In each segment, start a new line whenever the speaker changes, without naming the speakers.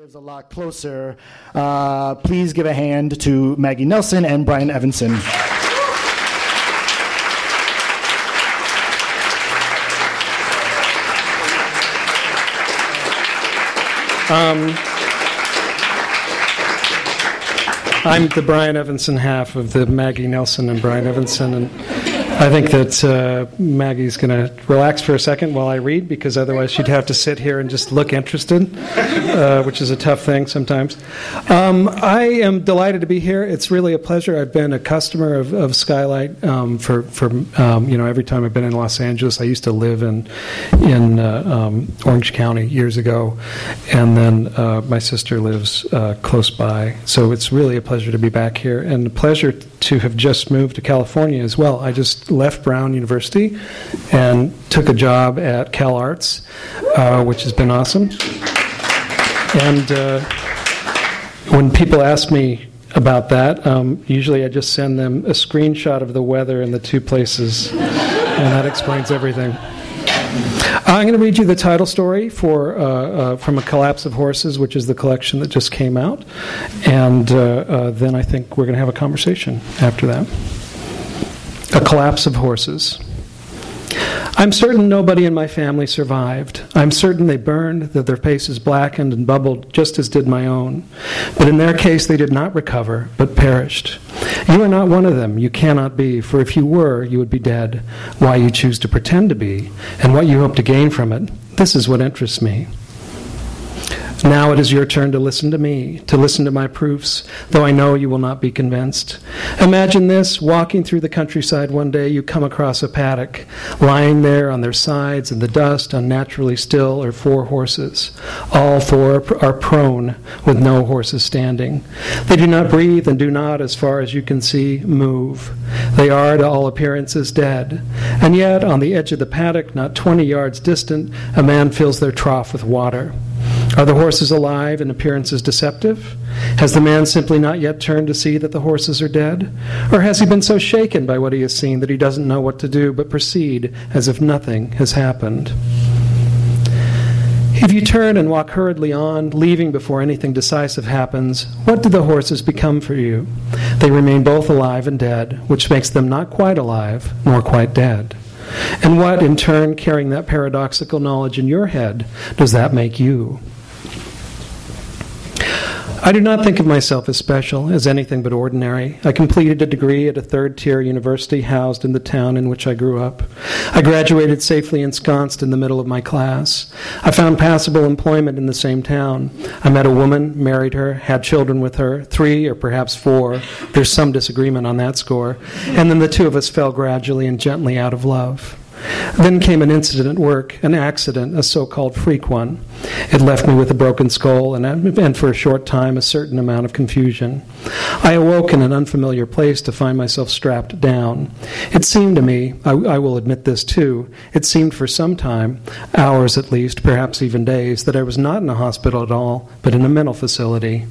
lives a lot closer. Uh, please give a hand to Maggie Nelson and Brian Evenson.
Um, I'm the Brian Evenson half of the Maggie Nelson and Brian Evenson, and I think that uh, Maggie's going to relax for a second while I read because otherwise she'd have to sit here and just look interested, uh, which is a tough thing sometimes. Um, I am delighted to be here. It's really a pleasure. I've been a customer of, of Skylight um, for, for um, you know every time I've been in Los Angeles. I used to live in in uh, um, Orange County years ago, and then uh, my sister lives uh, close by. So it's really a pleasure to be back here, and a pleasure to have just moved to California as well. I just left Brown University and took a job at Cal Arts, uh, which has been awesome. And uh, when people ask me about that, um, usually I just send them a screenshot of the weather in the two places, and that explains everything. I'm going to read you the title story for uh, uh, from a collapse of horses, which is the collection that just came out, and uh, uh then I think we're going to have a conversation after that. A collapse of horses. I'm certain nobody in my family survived. I'm certain they burned, that their faces blackened and bubbled, just as did my own. But in their case, they did not recover, but perished. You are not one of them. You cannot be, for if you were, you would be dead. Why you choose to pretend to be, and what you hope to gain from it, this is what interests me. Now it is your turn to listen to me, to listen to my proofs, though I know you will not be convinced. Imagine this walking through the countryside one day, you come across a paddock. Lying there on their sides in the dust, unnaturally still, are four horses. All four are prone, with no horses standing. They do not breathe and do not, as far as you can see, move. They are, to all appearances, dead. And yet, on the edge of the paddock, not twenty yards distant, a man fills their trough with water. Are the horses alive and appearances deceptive? Has the man simply not yet turned to see that the horses are dead? Or has he been so shaken by what he has seen that he doesn't know what to do but proceed as if nothing has happened? If you turn and walk hurriedly on, leaving before anything decisive happens, what do the horses become for you? They remain both alive and dead, which makes them not quite alive nor quite dead. And what, in turn, carrying that paradoxical knowledge in your head, does that make you? I do not think of myself as special, as anything but ordinary. I completed a degree at a third tier university housed in the town in which I grew up. I graduated safely ensconced in the middle of my class. I found passable employment in the same town. I met a woman, married her, had children with her, three or perhaps four. There's some disagreement on that score. And then the two of us fell gradually and gently out of love. Then came an incident at work, an accident, a so called freak one. It left me with a broken skull and, and for a short time a certain amount of confusion. I awoke in an unfamiliar place to find myself strapped down. It seemed to me, I, I will admit this too, it seemed for some time, hours at least, perhaps even days, that I was not in a hospital at all, but in a mental facility.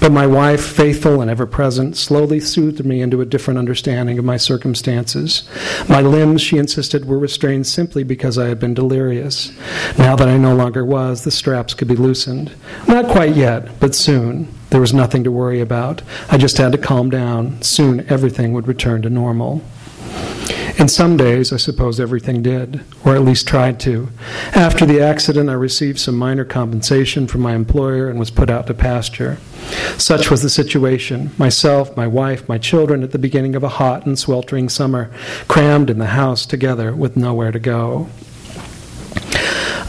But my wife, faithful and ever present, slowly soothed me into a different understanding of my circumstances. My limbs, she insisted, were restrained simply because I had been delirious. Now that I no longer was, the straps could be loosened. Not quite yet, but soon. There was nothing to worry about. I just had to calm down. Soon everything would return to normal. In some days, I suppose everything did, or at least tried to. After the accident, I received some minor compensation from my employer and was put out to pasture. Such was the situation myself, my wife, my children at the beginning of a hot and sweltering summer, crammed in the house together with nowhere to go.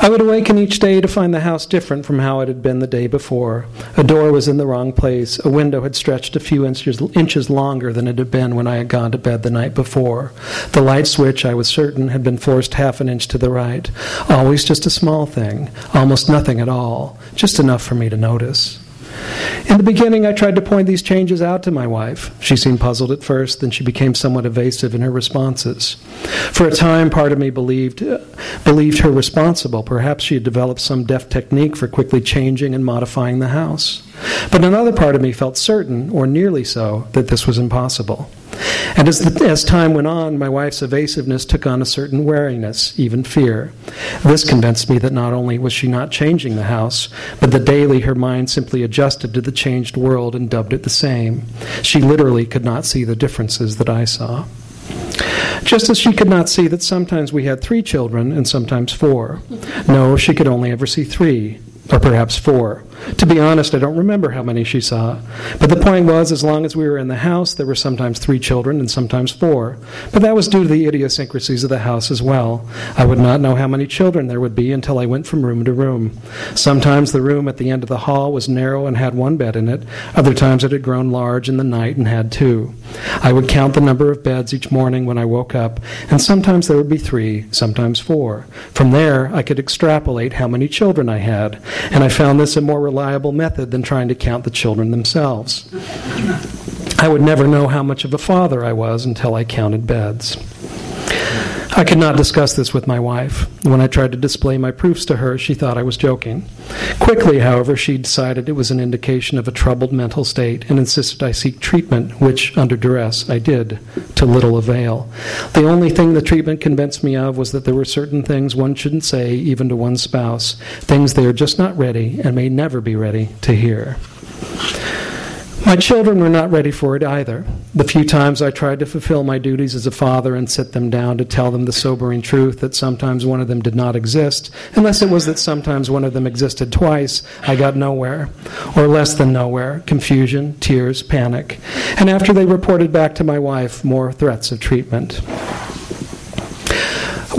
I would awaken each day to find the house different from how it had been the day before. A door was in the wrong place. A window had stretched a few inches, inches longer than it had been when I had gone to bed the night before. The light switch, I was certain, had been forced half an inch to the right. Always just a small thing, almost nothing at all, just enough for me to notice. In the beginning, I tried to point these changes out to my wife. She seemed puzzled at first, then she became somewhat evasive in her responses. For a time, part of me believed, uh, believed her responsible. Perhaps she had developed some deft technique for quickly changing and modifying the house. But another part of me felt certain, or nearly so, that this was impossible. And as, the, as time went on, my wife's evasiveness took on a certain wariness, even fear. This convinced me that not only was she not changing the house, but that daily her mind simply adjusted to the changed world and dubbed it the same. She literally could not see the differences that I saw. Just as she could not see that sometimes we had three children and sometimes four. No, she could only ever see three, or perhaps four. To be honest, I don't remember how many she saw. But the point was, as long as we were in the house, there were sometimes three children and sometimes four. But that was due to the idiosyncrasies of the house as well. I would not know how many children there would be until I went from room to room. Sometimes the room at the end of the hall was narrow and had one bed in it. Other times it had grown large in the night and had two. I would count the number of beds each morning when I woke up, and sometimes there would be three, sometimes four. From there, I could extrapolate how many children I had, and I found this a more reliable method than trying to count the children themselves. I would never know how much of a father I was until I counted beds. I could not discuss this with my wife. When I tried to display my proofs to her, she thought I was joking. Quickly, however, she decided it was an indication of a troubled mental state and insisted I seek treatment, which, under duress, I did, to little avail. The only thing the treatment convinced me of was that there were certain things one shouldn't say, even to one's spouse, things they are just not ready and may never be ready to hear. My children were not ready for it either. The few times I tried to fulfill my duties as a father and sit them down to tell them the sobering truth that sometimes one of them did not exist, unless it was that sometimes one of them existed twice, I got nowhere, or less than nowhere confusion, tears, panic. And after they reported back to my wife, more threats of treatment.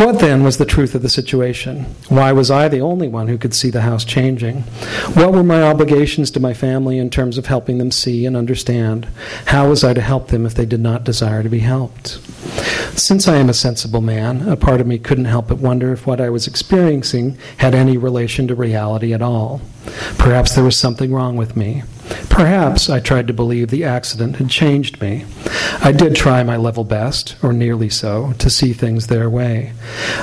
What then was the truth of the situation? Why was I the only one who could see the house changing? What were my obligations to my family in terms of helping them see and understand? How was I to help them if they did not desire to be helped? Since I am a sensible man, a part of me couldn't help but wonder if what I was experiencing had any relation to reality at all. Perhaps there was something wrong with me. Perhaps I tried to believe the accident had changed me. I did try my level best, or nearly so, to see things their way.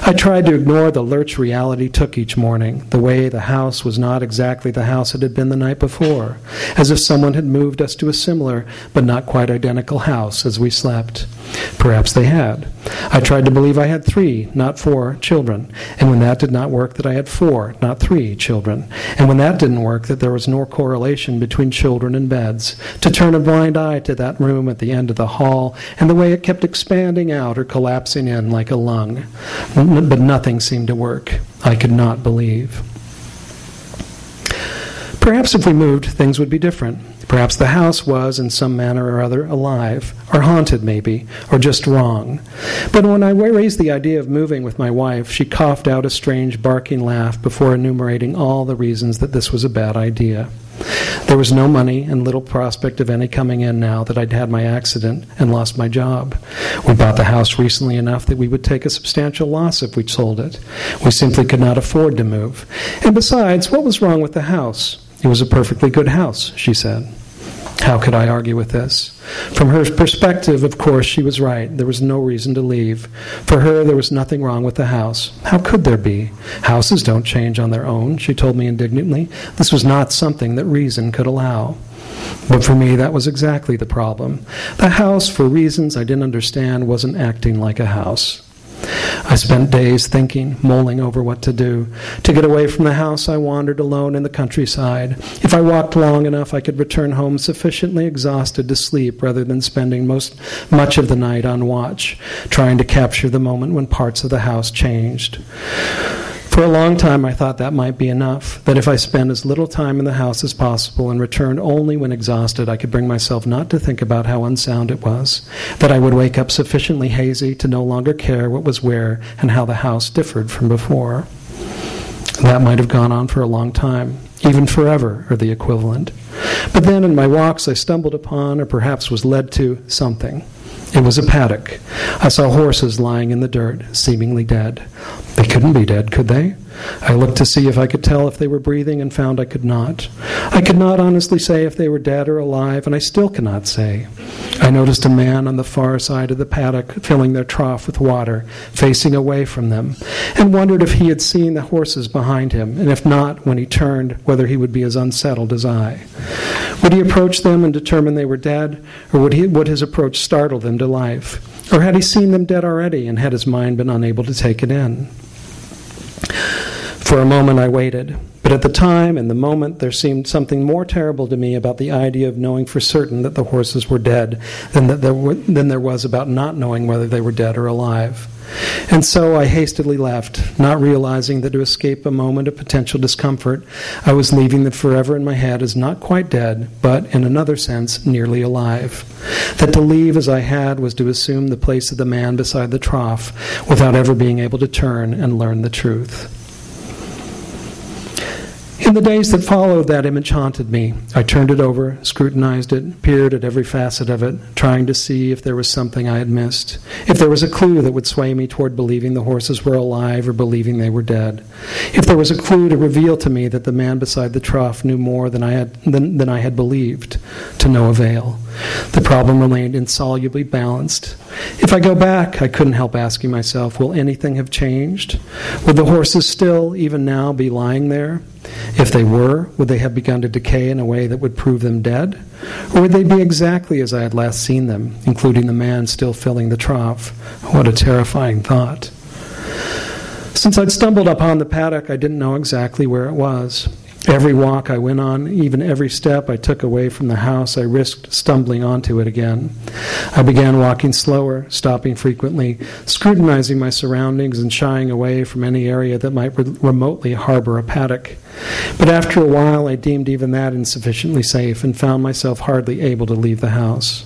I tried to ignore the lurch reality took each morning, the way the house was not exactly the house it had been the night before, as if someone had moved us to a similar but not quite identical house as we slept. Perhaps they had. I tried to believe I had three, not four, children, and when that did not work, that I had four, not three, children, and when that didn't work, that there was no correlation between children and beds, to turn a blind eye to that room at the end of the hall and the way it kept expanding out or collapsing in like a lung. But nothing seemed to work. I could not believe. Perhaps if we moved, things would be different. Perhaps the house was, in some manner or other, alive, or haunted, maybe, or just wrong. But when I raised the idea of moving with my wife, she coughed out a strange barking laugh before enumerating all the reasons that this was a bad idea. There was no money and little prospect of any coming in now that I'd had my accident and lost my job. We bought the house recently enough that we would take a substantial loss if we sold it. We simply could not afford to move. And besides, what was wrong with the house? It was a perfectly good house, she said. How could I argue with this? From her perspective, of course, she was right. There was no reason to leave. For her, there was nothing wrong with the house. How could there be? Houses don't change on their own, she told me indignantly. This was not something that reason could allow. But for me, that was exactly the problem. The house, for reasons I didn't understand, wasn't acting like a house. I spent days thinking, mulling over what to do. To get away from the house, I wandered alone in the countryside. If I walked long enough, I could return home sufficiently exhausted to sleep rather than spending most much of the night on watch, trying to capture the moment when parts of the house changed. For a long time, I thought that might be enough, that if I spent as little time in the house as possible and returned only when exhausted, I could bring myself not to think about how unsound it was, that I would wake up sufficiently hazy to no longer care what was where and how the house differed from before. That might have gone on for a long time, even forever, or the equivalent. But then in my walks, I stumbled upon, or perhaps was led to, something. It was a paddock. I saw horses lying in the dirt, seemingly dead. Couldn't be dead, could they? I looked to see if I could tell if they were breathing and found I could not. I could not honestly say if they were dead or alive, and I still cannot say. I noticed a man on the far side of the paddock filling their trough with water, facing away from them, and wondered if he had seen the horses behind him, and if not, when he turned, whether he would be as unsettled as I. Would he approach them and determine they were dead, or would, he, would his approach startle them to life? Or had he seen them dead already, and had his mind been unable to take it in? For a moment I waited. But at the time and the moment, there seemed something more terrible to me about the idea of knowing for certain that the horses were dead than, that there, were, than there was about not knowing whether they were dead or alive. And so I hastily left, not realizing that to escape a moment of potential discomfort, I was leaving the forever in my head as not quite dead, but in another sense, nearly alive. That to leave as I had was to assume the place of the man beside the trough without ever being able to turn and learn the truth. The days that followed, that image haunted me. I turned it over, scrutinized it, peered at every facet of it, trying to see if there was something I had missed, if there was a clue that would sway me toward believing the horses were alive or believing they were dead, if there was a clue to reveal to me that the man beside the trough knew more than I had, than, than I had believed, to no avail. The problem remained insolubly balanced. If I go back, I couldn't help asking myself, will anything have changed? Would the horses still, even now, be lying there? If they were, would they have begun to decay in a way that would prove them dead? Or would they be exactly as I had last seen them, including the man still filling the trough? What a terrifying thought. Since I'd stumbled upon the paddock, I didn't know exactly where it was. Every walk I went on, even every step I took away from the house, I risked stumbling onto it again. I began walking slower, stopping frequently, scrutinizing my surroundings and shying away from any area that might re- remotely harbor a paddock. But after a while, I deemed even that insufficiently safe and found myself hardly able to leave the house.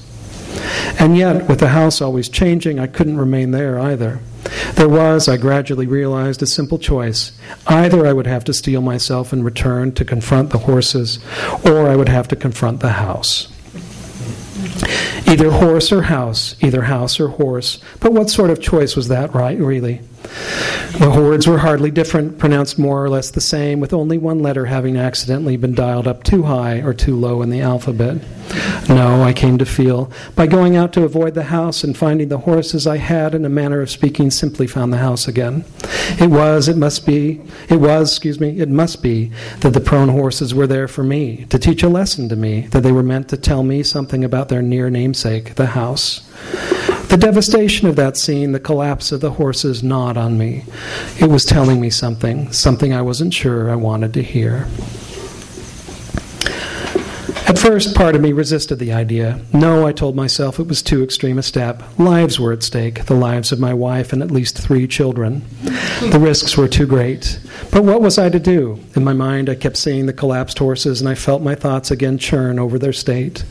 And yet, with the house always changing, I couldn't remain there either. There was, I gradually realized, a simple choice. Either I would have to steel myself and return to confront the horses, or I would have to confront the house. Either horse or house, either house or horse. But what sort of choice was that, right, really? The words were hardly different, pronounced more or less the same, with only one letter having accidentally been dialed up too high or too low in the alphabet. No, I came to feel, by going out to avoid the house and finding the horses, I had, in a manner of speaking, simply found the house again. It was, it must be, it was, excuse me, it must be that the prone horses were there for me, to teach a lesson to me, that they were meant to tell me something about their near namesake, the house. The devastation of that scene, the collapse of the horses, gnawed on me. It was telling me something, something I wasn't sure I wanted to hear. At first, part of me resisted the idea. No, I told myself it was too extreme a step. Lives were at stake, the lives of my wife and at least three children. The risks were too great. But what was I to do? In my mind, I kept seeing the collapsed horses, and I felt my thoughts again churn over their state.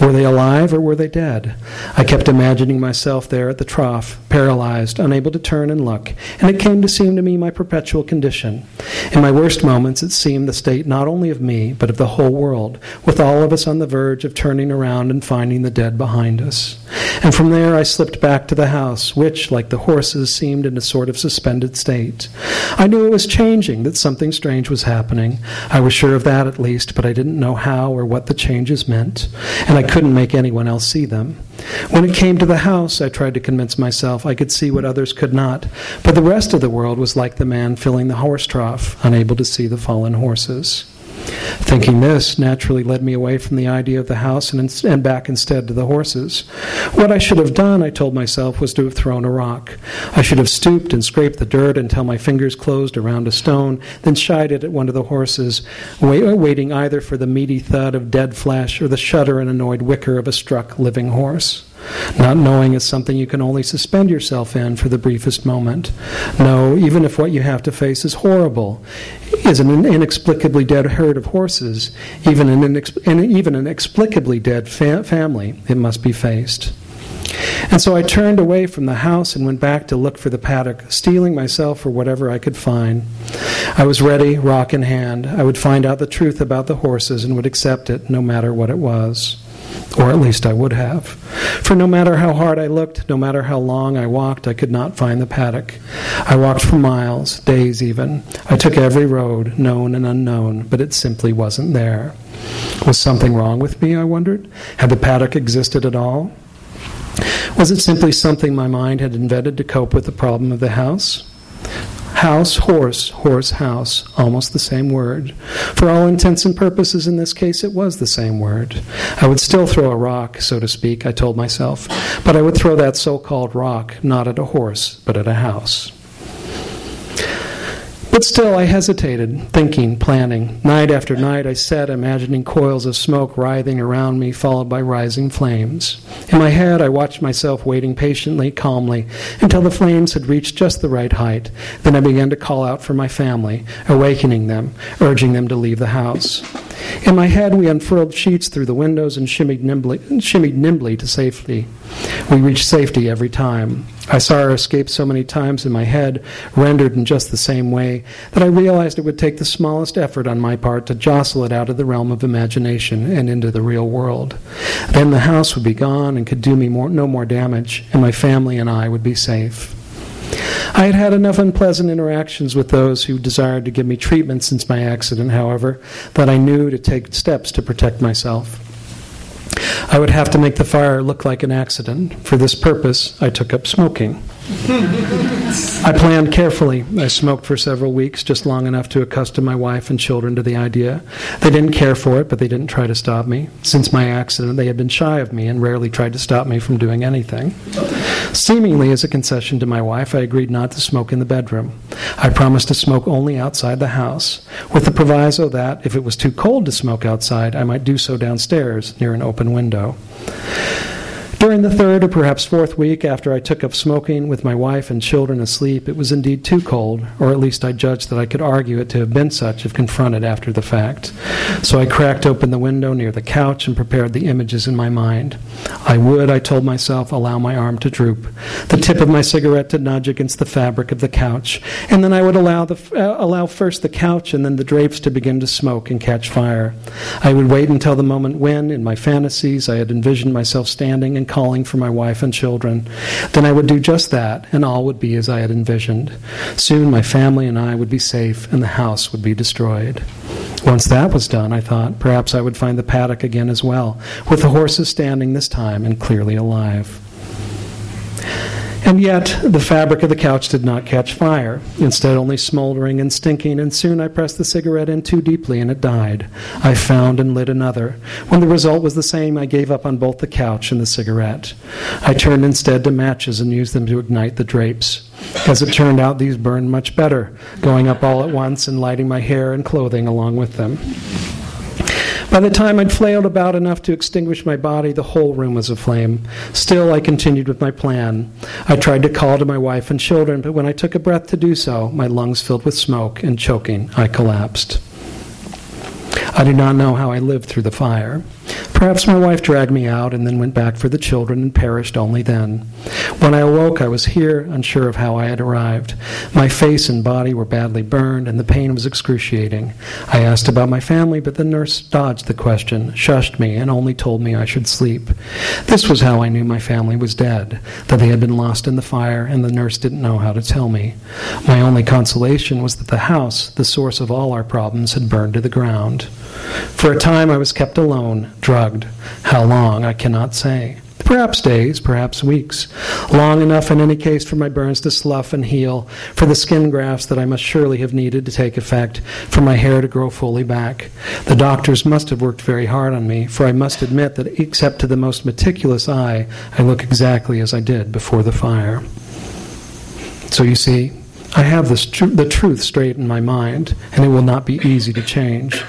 Were they alive or were they dead? I kept imagining myself there at the trough, paralyzed, unable to turn and look, and it came to seem to me my perpetual condition. In my worst moments, it seemed the state not only of me, but of the whole world, with all of us on the verge of turning around and finding the dead behind us. And from there, I slipped back to the house, which, like the horses, seemed in a sort of suspended state. I knew it was changing, that something strange was happening. I was sure of that at least, but I didn't know how or what the changes meant, and I couldn't make anyone else see them. When it came to the house, I tried to convince myself I could see what others could not, but the rest of the world was like the man filling the horse trough, unable to see the fallen horses. Thinking this naturally led me away from the idea of the house and, and back instead to the horses. What I should have done, I told myself, was to have thrown a rock. I should have stooped and scraped the dirt until my fingers closed around a stone, then shied it at one of the horses, waiting either for the meaty thud of dead flesh or the shudder and annoyed whicker of a struck living horse. Not knowing is something you can only suspend yourself in for the briefest moment. No, even if what you have to face is horrible, is an inexplicably dead herd of horses, even an, inex- even an inexplicably dead fa- family, it must be faced. And so I turned away from the house and went back to look for the paddock, steeling myself for whatever I could find. I was ready, rock in hand. I would find out the truth about the horses and would accept it, no matter what it was. Or at least I would have. For no matter how hard I looked, no matter how long I walked, I could not find the paddock. I walked for miles, days even. I took every road, known and unknown, but it simply wasn't there. Was something wrong with me, I wondered? Had the paddock existed at all? Was it simply something my mind had invented to cope with the problem of the house? House, horse, horse, house, almost the same word. For all intents and purposes, in this case, it was the same word. I would still throw a rock, so to speak, I told myself, but I would throw that so called rock not at a horse, but at a house. But still, I hesitated, thinking, planning. Night after night, I sat imagining coils of smoke writhing around me, followed by rising flames. In my head, I watched myself waiting patiently, calmly, until the flames had reached just the right height. Then I began to call out for my family, awakening them, urging them to leave the house. In my head, we unfurled sheets through the windows and shimmied nimbly, shimmied nimbly to safety. We reached safety every time. I saw her escape so many times in my head, rendered in just the same way, that I realized it would take the smallest effort on my part to jostle it out of the realm of imagination and into the real world. Then the house would be gone and could do me more, no more damage, and my family and I would be safe. I had had enough unpleasant interactions with those who desired to give me treatment since my accident, however, that I knew to take steps to protect myself. I would have to make the fire look like an accident. For this purpose, I took up smoking. I planned carefully. I smoked for several weeks, just long enough to accustom my wife and children to the idea. They didn't care for it, but they didn't try to stop me. Since my accident, they had been shy of me and rarely tried to stop me from doing anything. Seemingly as a concession to my wife, I agreed not to smoke in the bedroom. I promised to smoke only outside the house, with the proviso that, if it was too cold to smoke outside, I might do so downstairs near an open window. During the third or perhaps fourth week after I took up smoking with my wife and children asleep, it was indeed too cold, or at least I judged that I could argue it to have been such if confronted after the fact. So I cracked open the window near the couch and prepared the images in my mind. I would, I told myself, allow my arm to droop, the tip of my cigarette to nudge against the fabric of the couch, and then I would allow, the, uh, allow first the couch and then the drapes to begin to smoke and catch fire. I would wait until the moment when, in my fantasies, I had envisioned myself standing and calling for my wife and children. Then I would do just that, and all would be as I had envisioned. Soon my family and I would be safe, and the house would be destroyed. Once that was done, I thought, perhaps I would find the paddock again as well, with the horses standing this time and clearly alive. And yet, the fabric of the couch did not catch fire, instead, only smoldering and stinking, and soon I pressed the cigarette in too deeply and it died. I found and lit another. When the result was the same, I gave up on both the couch and the cigarette. I turned instead to matches and used them to ignite the drapes. As it turned out, these burned much better, going up all at once and lighting my hair and clothing along with them. By the time I'd flailed about enough to extinguish my body, the whole room was aflame. Still, I continued with my plan. I tried to call to my wife and children, but when I took a breath to do so, my lungs filled with smoke and choking, I collapsed. I do not know how I lived through the fire. Perhaps my wife dragged me out and then went back for the children and perished only then. When I awoke, I was here, unsure of how I had arrived. My face and body were badly burned, and the pain was excruciating. I asked about my family, but the nurse dodged the question, shushed me, and only told me I should sleep. This was how I knew my family was dead, that they had been lost in the fire, and the nurse didn't know how to tell me. My only consolation was that the house, the source of all our problems, had burned to the ground. For a time I was kept alone, drugged. How long, I cannot say. Perhaps days, perhaps weeks. Long enough, in any case, for my burns to slough and heal, for the skin grafts that I must surely have needed to take effect, for my hair to grow fully back. The doctors must have worked very hard on me, for I must admit that, except to the most meticulous eye, I look exactly as I did before the fire. So you see, I have this tr- the truth straight in my mind, and it will not be easy to change.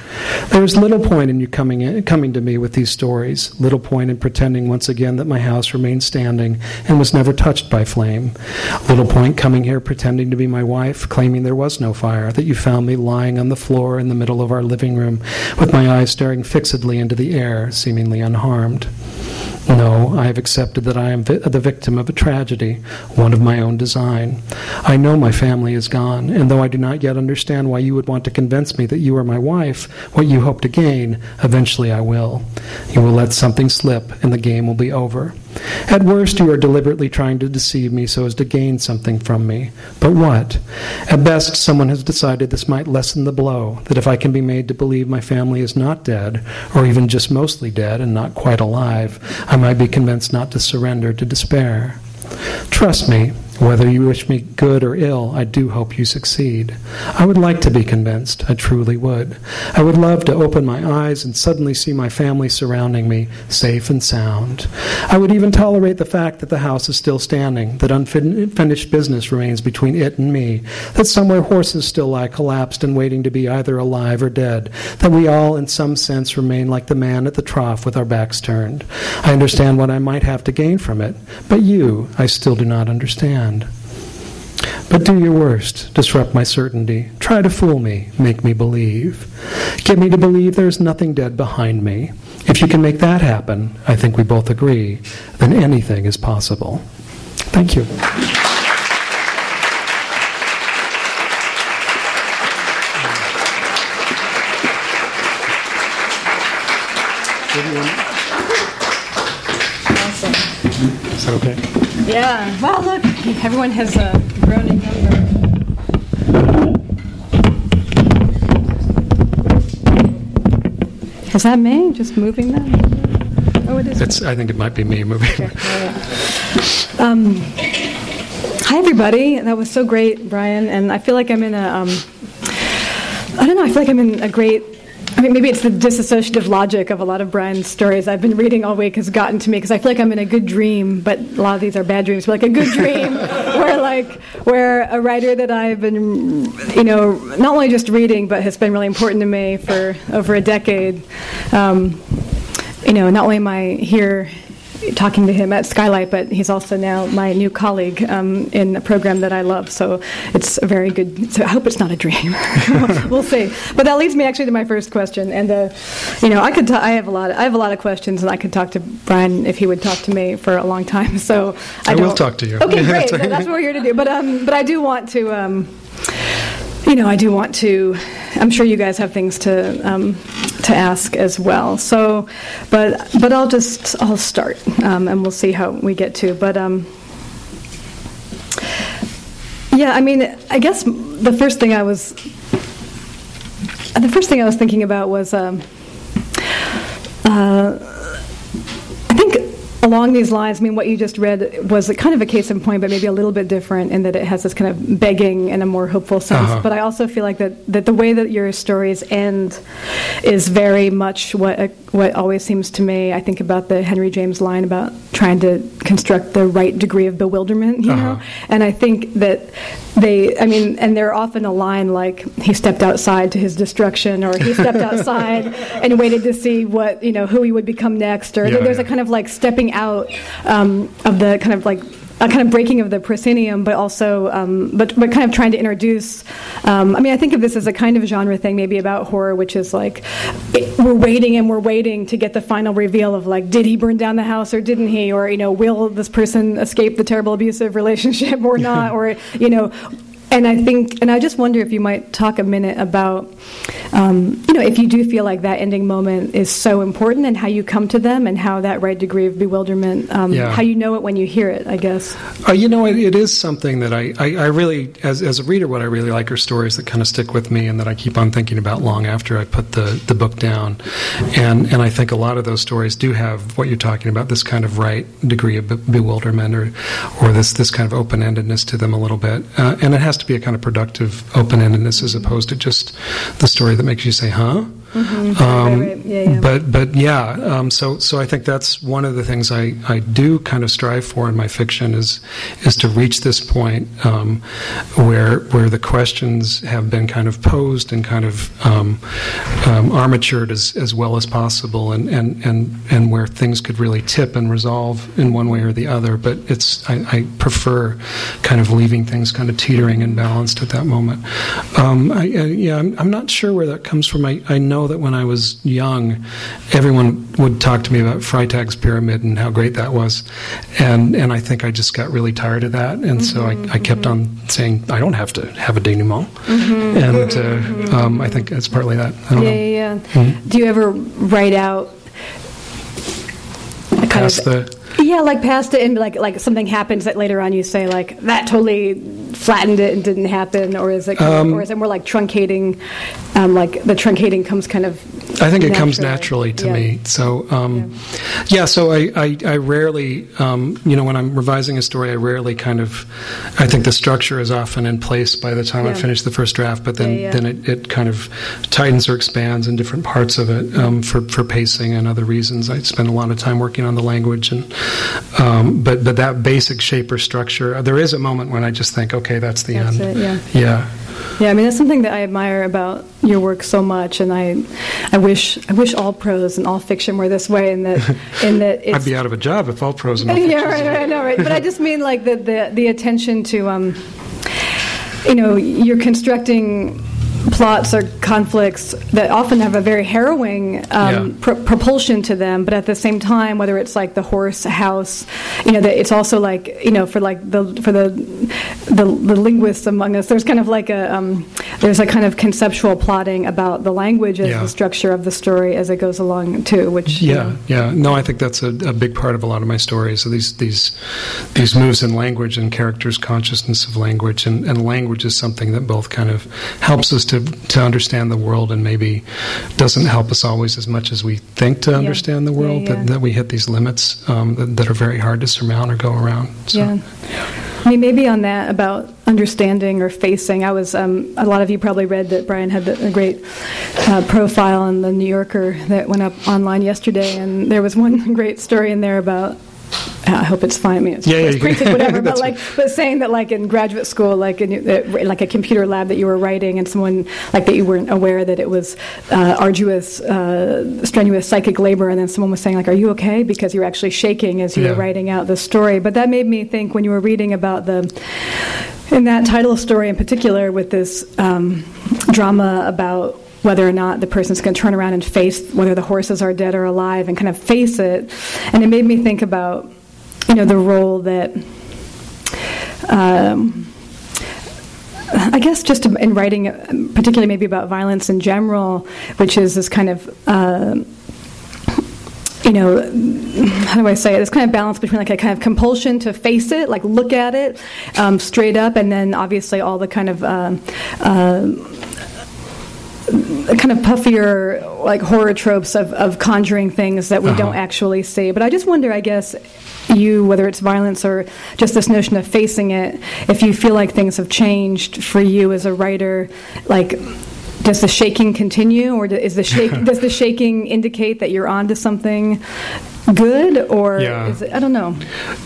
There is little point in you coming in, coming to me with these stories. Little point in pretending once again that my house remained standing and was never touched by flame. Little point coming here pretending to be my wife, claiming there was no fire. That you found me lying on the floor in the middle of our living room, with my eyes staring fixedly into the air, seemingly unharmed. No, I have accepted that I am vi- the victim of a tragedy, one of my own design. I know my family is gone, and though I do not yet understand why you would want to convince me that you are my wife, what you hope to gain, eventually I will. You will let something slip, and the game will be over. At worst, you are deliberately trying to deceive me so as to gain something from me. But what? At best, someone has decided this might lessen the blow, that if I can be made to believe my family is not dead, or even just mostly dead and not quite alive, I might be convinced not to surrender to despair. Trust me, whether you wish me good or ill, I do hope you succeed. I would like to be convinced, I truly would. I would love to open my eyes and suddenly see my family surrounding me, safe and sound. I would even tolerate the fact that the house is still standing, that unfinished business remains between it and me, that somewhere horses still lie collapsed and waiting to be either alive or dead, that we all, in some sense, remain like the man at the trough with our backs turned. I understand what I might have to gain from it, but you, I still do not understand. But do your worst, disrupt my certainty. Try to fool me, make me believe. Get me to believe there is nothing dead behind me. If you can make that happen, I think we both agree, then anything is possible. Thank you.
Awesome.
Is that okay?
Yeah. Wow, look, everyone has a grown in number. Is that me? Just moving that? Oh, it is.
It's, I think it might be me moving.
Um, hi, everybody. That was so great, Brian. And I feel like I'm in a, um, I don't know, I feel like I'm in a great Maybe it's the disassociative logic of a lot of Brian's stories I've been reading all week has gotten to me because I feel like I'm in a good dream, but a lot of these are bad dreams. But like a good dream, where like where a writer that I've been, you know, not only just reading, but has been really important to me for over a decade. Um, you know, not only am I here talking to him at Skylight, but he's also now my new colleague um, in a program that I love. So it's a very good. So I hope it's not a dream. we'll see. But that leads me actually to my first question. And uh, you know, I could. Ta- I have a lot. Of, I have a lot of questions, and I could talk to Brian if he would talk to me for a long time. So
I, I will talk to you.
Okay, great. that's what we're here to do. But um, but I do want to. Um, you know, I do want to. I'm sure you guys have things to um, to ask as well. So, but but I'll just I'll start, um, and we'll see how we get to. But um, yeah, I mean, I guess the first thing I was the first thing I was thinking about was. Um, uh, along these lines, I mean, what you just read was kind of a case in point, but maybe a little bit different in that it has this kind of begging and a more hopeful sense.
Uh-huh.
But I also feel like that, that the way that your stories end is very much what what always seems to me. I think about the Henry James line about trying to construct the right degree of bewilderment, you
Uh-huh.
know. And I think that they, I mean, and they're often a line like he stepped outside to his destruction, or he stepped outside and waited to see what you know who he would become next, or
Yeah,
there's
yeah.
a kind of like stepping out um, of the kind of like a kind of breaking of the proscenium, but also, um, but but kind of trying to introduce. Um, I mean, I think of this as a kind of genre thing, maybe about horror, which is like it, we're waiting and we're waiting to get the final reveal of like, did he burn down the house or didn't he, or you know, will this person escape the terrible abusive relationship or not, or you know. And I think, and I just wonder if you might talk a minute about, um, you know, if you do feel like that ending moment is so important, and how you come to them, and how that right degree of bewilderment, um,
Yeah.
how you know it when you hear it. I guess.
Uh, you know, it, it is something that I, I, I really, as, as a reader, what I really like are stories that kind of stick with me and that I keep on thinking about long after I put the, the book down. And, and I think a lot of those stories do have what you're talking about, this kind of right degree of be- bewilderment or, or this, this kind of open endedness to them a little bit. Uh, and it has to be a kind of productive open endedness as opposed to just the story that makes you say, huh?
Mm-hmm.
Um,
right, right. Yeah, yeah.
But but yeah, um, so so I think that's one of the things I, I do kind of strive for in my fiction is is to reach this point um, where where the questions have been kind of posed and kind of um, um, armatured as, as well as possible, and, and, and, and where things could really tip and resolve in one way or the other. But it's I, I prefer kind of leaving things kind of teetering and balanced at that moment. Um, I, I, yeah, I'm, I'm not sure where that comes from. I, I know that when I was young, everyone would talk to me about Freytag's pyramid and how great that was, and and I think I just got really tired of that, and so I, I kept on saying I don't have to have a denouement, and uh, um, I think it's partly that. I don't
Yeah,
know.
yeah, yeah.
Mm-hmm.
Do you ever write out
Past
of
the
Yeah, like past it, and like like something happens that later on you say like that totally flattened it and didn't happen, or is it kind
Um,
of, or is it more like truncating? Um, like the truncating comes kind of.
I think it comes naturally to
Yeah.
me. So, um, yeah. So I, I, I rarely, um, you know, when I'm revising a story, I rarely kind of. I think the structure is often in place by the time I finish the first draft, but then
Yeah, yeah.
then it, it kind of tightens or expands in different parts of it um, for for pacing and other reasons. I spend a lot of time working on the language, and um, but but that basic shape or structure, there is a moment when I just think, okay, that's the
That's
end.
it, yeah.
Yeah.
I mean that's something that I admire about your work so much, and I, I wish I wish all prose and all fiction were this way, and that in that it's.
I'd be out of a job if all prose and all
yeah, right, right, I know, right. But I just mean like the the, the attention to, um, you know, you're constructing plots or conflicts that often have a very harrowing um,
Yeah.
pr- propulsion to them, but at the same time, whether it's like the horse house, you know, that it's also like you know for like the for the the, the linguists among us, there's kind of like a um, there's a kind of conceptual plotting about the language as
Yeah.
the structure of the story as it goes along too, which you
Yeah,
know,
yeah. No, I think that's a, a big part of a lot of my stories. So these these these moves in language and characters' consciousness of language, and, and language is something that both kind of helps us to to understand the world, and maybe doesn't help us always as much as we think to understand the world.
yeah.
That, that we hit these limits um, that, that are very hard to surmount or go around. So,
Yeah. I mean, maybe on that about understanding or facing. I was um, a lot of you probably read that Brian had the, a great uh, profile in the New Yorker that went up online yesterday, and there was one great story in there about. I hope it's fine. I mean, it's,
Yeah, yeah,
it's
can-
printed, whatever. but like, but saying that, like in graduate school, like in uh, like a computer lab that you were writing, and someone like that you weren't aware that it was uh, arduous, uh, strenuous psychic labor, and then someone was saying, like, "Are you okay?" Because you were actually shaking as you
Yeah.
were writing out the story. But that made me think when you were reading about the in that title story in particular, with this um, drama about whether or not the person's going to turn around and face whether the horses are dead or alive and kind of face it. And it made me think about, you know, the role that. Um, I guess just in writing, uh, particularly maybe about violence in general, which is this kind of. Uh, you know, how do I say it? This kind of balance between like a kind of compulsion to face it, like look at it um, straight up, and then obviously all the kind of um, uh, kind of puffier like horror tropes of, of conjuring things that we
Uh-huh.
don't actually see. But I just wonder, I guess, you whether it's violence or just this notion of facing it, if you feel like things have changed for you as a writer, like. Does the shaking continue, or is the shake? does the shaking indicate that you're onto something good, or
Yeah.
is it, I don't know.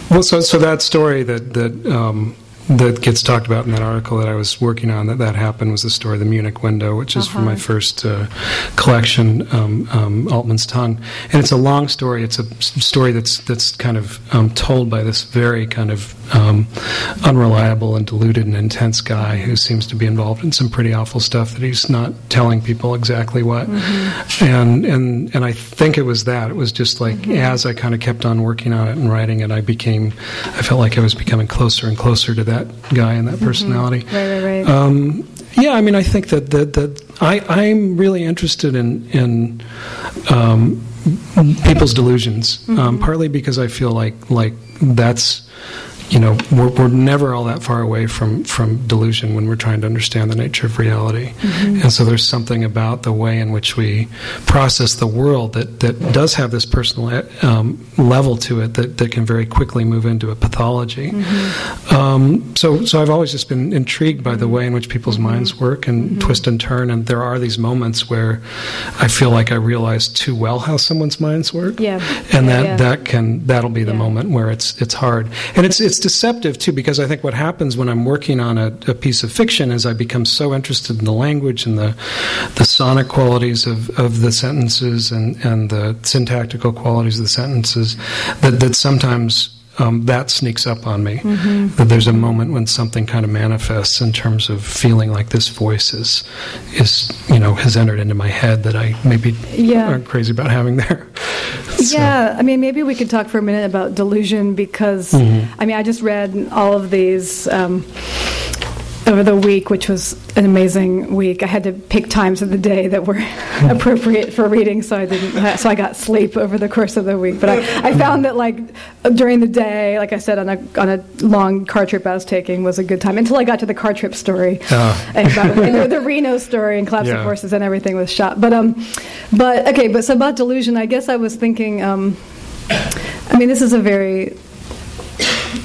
Well, so so that story that that um, that gets talked about in that article that I was working on that that happened was the story, of the Munich Window, which is from my first uh, collection, um, um, Altmann's Tongue, and it's a long story. It's a story that's that's kind of um, told by this very kind of um, unreliable and deluded and intense guy who seems to be involved in some pretty awful stuff that he's not telling people exactly what. And and and I think it was that. It was just like as I kind of kept on working on it and writing it, I became, I felt like I was becoming closer and closer to that guy and that personality.
Right, right, right.
Um, yeah, I mean, I think that that, that I I'm really interested in in um, people's delusions,
Mm-hmm.
um, partly because I feel like like that's you know we're, we're never all that far away from from delusion when we're trying to understand the nature of reality
Mm-hmm.
and so there's something about the way in which we process the world that that does have this personal um, level to it that, that can very quickly move into a pathology
Mm-hmm.
um, so so I've always just been intrigued by the way in which people's minds work and twist and turn and there are these moments where I feel like I realize too well how someone's minds work
Yeah.
and that
yeah.
that can that'll be the
Yeah.
moment where it's it's hard and it's it's deceptive too because I think what happens when I'm working on a, a piece of fiction is I become so interested in the language and the the sonic qualities of, of the sentences and, and the syntactical qualities of the sentences that that sometimes um, that sneaks up on me.
Mm-hmm.
That there's a moment when something kind of manifests in terms of feeling like this voice is, is you know, has entered into my head that I maybe
Yeah.
aren't crazy about having there. So-
Yeah, I mean, maybe we could talk for a minute about delusion because,
Mm-hmm.
I mean, I just read all of these. Um, over the week, which was an amazing week. I had to pick times of the day that were appropriate for reading, so I didn't. So I got sleep over the course of the week. But I, I found that like during the day, like I said on a on a long car trip I was taking, was a good time until I got to the car trip story
Oh.
and about and the, the Reno story and collapse
Yeah.
of horses and everything was shot. But um, but okay. But so about delusion, I guess I was thinking. Um, I mean, this is a very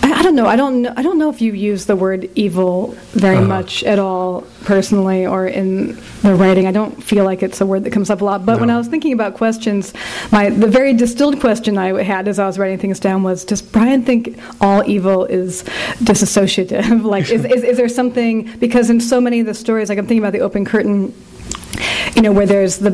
I, don't know. I don't. Know, I don't know if you use the word evil very
Uh-huh.
much at all, personally, or in the writing. I don't feel like it's a word that comes up a lot. But when I was thinking about questions, my the very distilled question I had as I was writing things down was: Does Brian think all evil is disassociative? like, is, is is there something? Because in so many of the stories, like I'm thinking about the open curtain, you know, where there's the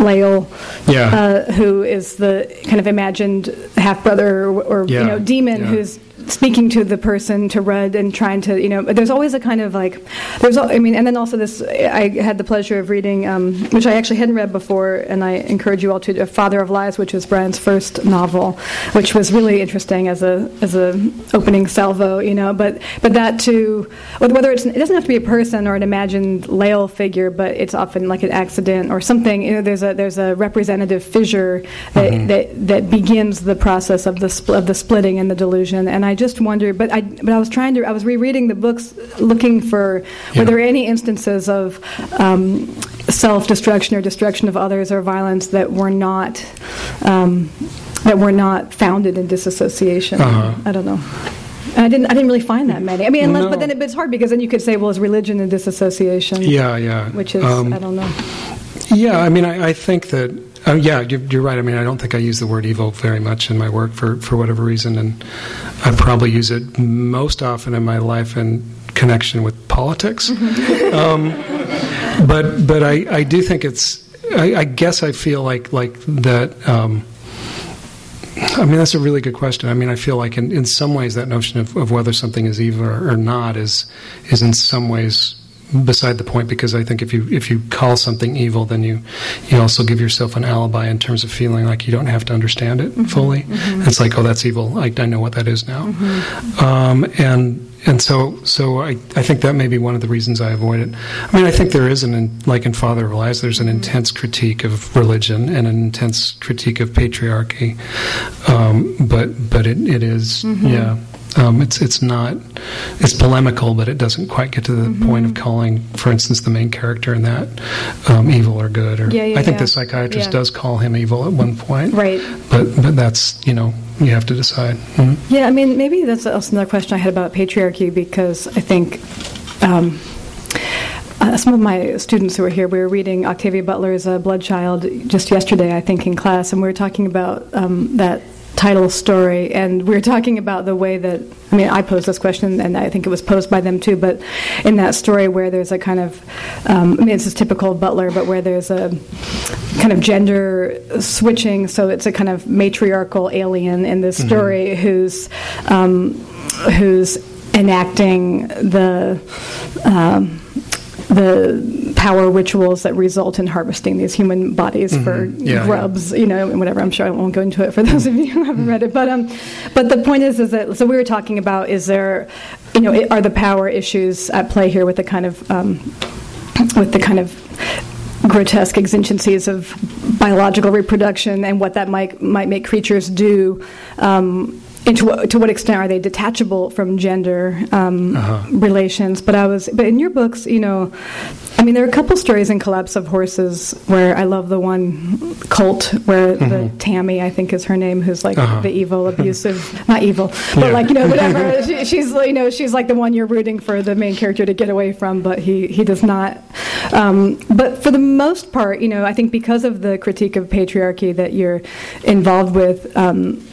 Lael,
Yeah.
uh, who is the kind of imagined half brother or, or
Yeah,
you know demon
yeah.
who's speaking to the person to Rudd and trying to you know there's always a kind of like there's al- I mean and then also this I had the pleasure of reading um, which I actually hadn't read before and I encourage you all to Father of Lies which was Brian's first novel which was really interesting as a as a opening salvo you know but but that too whether it's it doesn't have to be a person or an imagined Lael figure but it's often like an accident or something you know there's a there's a representative fissure that that, that begins the process of the spl- of the splitting and the delusion and I just wonder but I but I was trying to I was rereading the books looking for
Yeah.
were there any instances of um, self-destruction or destruction of others or violence that were not um, that were not founded in disassociation
Uh-huh.
I don't know and I didn't I didn't really find that many I mean unless,
No.
but then it, it's hard because then you could say well is religion and disassociation
Yeah, yeah.
which is
Um,
I don't know
Yeah, I mean, I, I think that, uh, yeah, you're, you're right. I mean, I don't think I use the word evil very much in my work for, for whatever reason, and I probably use it most often in my life in connection with politics. um, but but I, I do think it's, I, I guess I feel like, like that. Um, I mean, that's a really good question. I mean, I feel like in, in some ways that notion of, of whether something is evil or, or not is is in some ways beside the point because I think if you if you call something evil, then you you also give yourself an alibi in terms of feeling like you don't have to understand it mm-hmm. fully. Mm-hmm. It's like, oh, that's evil. I, I know what that is now, mm-hmm. um, and and so so I, I think that may be one of the reasons I avoid it. I mean, I think there is an in, like in Father of Lies, there's an intense critique of religion and an intense critique of patriarchy, um, but but it, it is, yeah. Um, it's it's not it's polemical, but it doesn't quite get to the
Mm-hmm.
point of calling, for instance, the main character in that um, evil or good. Or
Yeah, yeah,
I think
yeah.
the psychiatrist does call him evil at one point,
right
But but that's you know you have to decide. Mhm.
Yeah, I mean, maybe that's also another question I had about patriarchy because I think um, uh, some of my students who were here, we were reading Octavia Butler's uh, Blood Child just yesterday, I think, in class, and we were talking about um, that title story, and we are talking about the way that, I mean, I posed this question, and I think it was posed by them too, but in that story where there's a kind of, um, I mean, it's this is typical Butler, but where there's a kind of gender switching, so it's a kind of matriarchal alien in this story who's um, who's enacting the um, the power rituals that result in harvesting these human bodies for
Mm-hmm. Yeah,
grubs, you know, and whatever. I'm sure I won't go into it for those of you who haven't read it, but um, but the point is, is that so we were talking about is there, you know, are the power issues at play here with the kind of um, with the kind of grotesque exigencies of biological reproduction and what that might might make creatures do. Um, and to, what- to what extent are they detachable from gender um, relations? But I was, but in your books, you know, I mean, there are a couple stories in Collapse of Horses where I love the one cult where the Tammy, I think is her name, who's like
Uh-huh.
the evil, abusive, not evil, but
Yeah.
like you know, whatever. she, she's you know, she's like the one you're rooting for the main character to get away from, but he he does not. Um, but for the most part, you know, I think because of the critique of patriarchy that you're involved with. Um,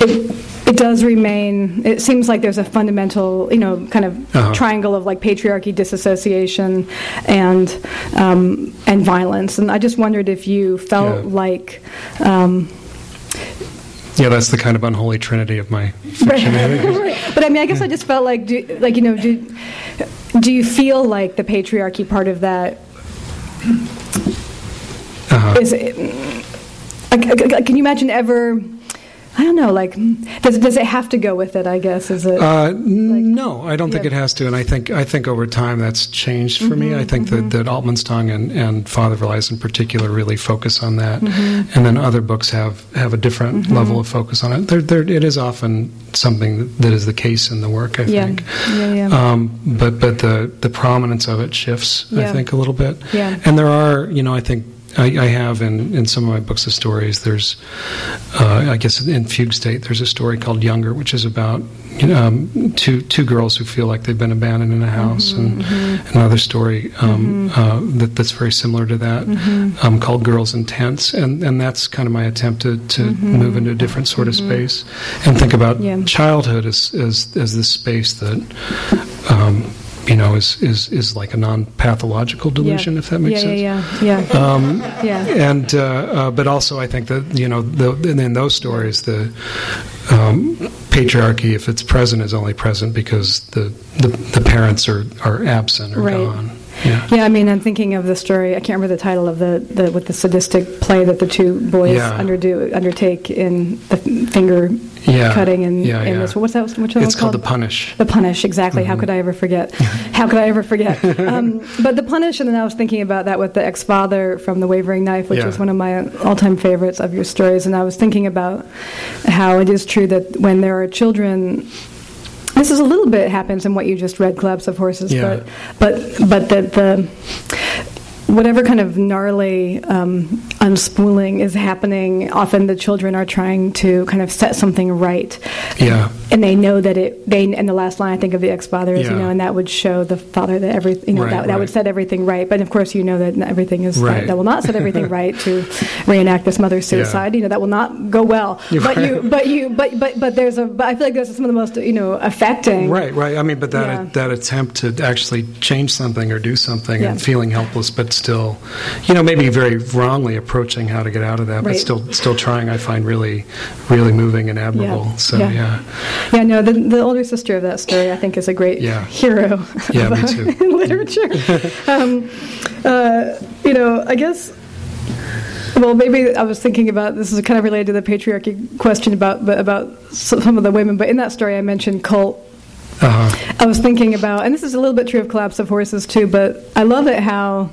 it, it does remain. It seems like there's a fundamental, you know, kind of
Uh-huh.
triangle of like patriarchy, disassociation, and um, and violence. And I just wondered if you felt
Yeah.
like. Um,
Yeah, that's the kind of unholy trinity of my fiction.
Right. But I mean, I guess I just felt like, do, like you know, do do you feel like the patriarchy part of that
Uh-huh.
is? Like, can you imagine ever? I don't know. Like, does does it have to go with it? I guess is it.
Uh, no, I don't think
yeah.
it has to, and I think I think over time that's changed for me. I think that that Altmann's Tongue and and Father of Lies in particular really focus on that, and then other books have have a different level of focus on it. There, there, it is often something that is the case in the work. I
Yeah.
think.
Yeah, yeah.
Um, but but the the prominence of it shifts.
Yeah.
I think a little bit.
Yeah.
And there are, you know, I think. I, I have in, in some of my books of stories. There's, uh, I guess, in Fugue State, there's a story called Younger, which is about you know, um, two two girls who feel like they've been abandoned in a house, and another story um, uh, that, that's very similar to that, um, called Girls in Tents, and and that's kind of my attempt to, to move into a different sort of space and think about
Yeah.
childhood as as as this space that. You know, is, is, is like a non-pathological delusion,
yeah.
if that makes
yeah,
sense.
Yeah, yeah, yeah.
Um,
yeah.
and uh, uh, but also I think that you know the, and in those stories the um, patriarchy, if it's present, is only present because the the, the parents are, are absent or
Right.
gone. Yeah.
Yeah, I mean, I'm thinking of the story. I can't remember the title of the, the with the sadistic play that the two boys
Yeah.
underdo undertake in the finger
Yeah.
cutting and,
Yeah,
and
yeah.
this. What's that? Which one
It's
was
called the punish.
The punish, exactly. How could I ever forget? How could I ever forget? um, but the punish, and then I was thinking about that with the ex-father from The Wavering Knife, which is one of my all-time favorites of your stories. And I was thinking about how it is true that when there are children. This is a little bit happens in what you just read, Collapse of Horses,
Yeah.
but but but that the whatever kind of gnarly um, unspooling is happening, often the children are trying to kind of set something right.
Yeah.
And they know that it. They and the last line I think of the ex-father is, you know, and that would show the father that every, you know,
Right,
that, that would set everything right. But of course, you know that everything is
Right.
that will not set everything right to reenact this mother's
Yeah.
suicide. You know, that will not go well. But
right.
you, but you, but but but there's a. But I feel like there's some of the most you know affecting.
Right, right. I mean, but that
Yeah.
that attempt to actually change something or do something
Yeah.
and feeling helpless, but still, you know, maybe very wrongly approaching how to get out of that, but still still trying. I find really, really moving and admirable.
Yeah.
So
Yeah.
yeah.
Yeah, no, the, the older sister of that story, I think, is a great
Yeah.
hero
Yeah, me too.
in literature. um, uh, you know, I guess. Well, maybe I was thinking about this is kind of related to the patriarchy question about about some of the women. But in that story, I mentioned cult
Uh-huh.
I was thinking about, and this is a little bit true of Collapse of Horses too, but I love it how,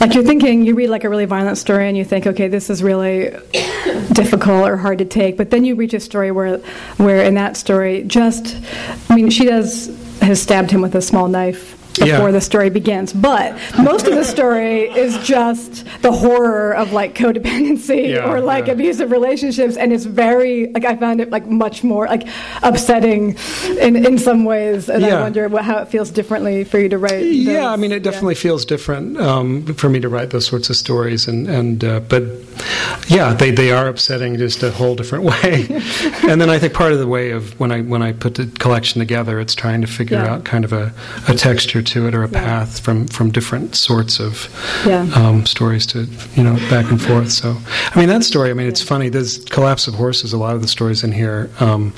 like, you're thinking, you read like a really violent story and you think, okay, this is really difficult or hard to take, but then you reach a story where, where in that story, just, I mean, she does, has stabbed him with a small knife before
Yeah.
the story begins, but most of the story is just the horror of like codependency
Yeah,
or like
yeah.
abusive relationships, and it's very, like, I found it like much more like upsetting in, in some ways, and I wonder what, how it feels differently for you to write.
Yeah. I mean, it definitely feels different um, for me to write those sorts of stories, and and uh, but yeah, they, they are upsetting just a whole different way. and then I think part of the way of when I when I put the collection together, it's trying to figure out kind of a, a texture to it or a
Yeah.
path from from different sorts of
Yeah.
um, stories to you know back and forth. So I mean that story. I mean it's funny. This collapse of horses. A lot of the stories in here um,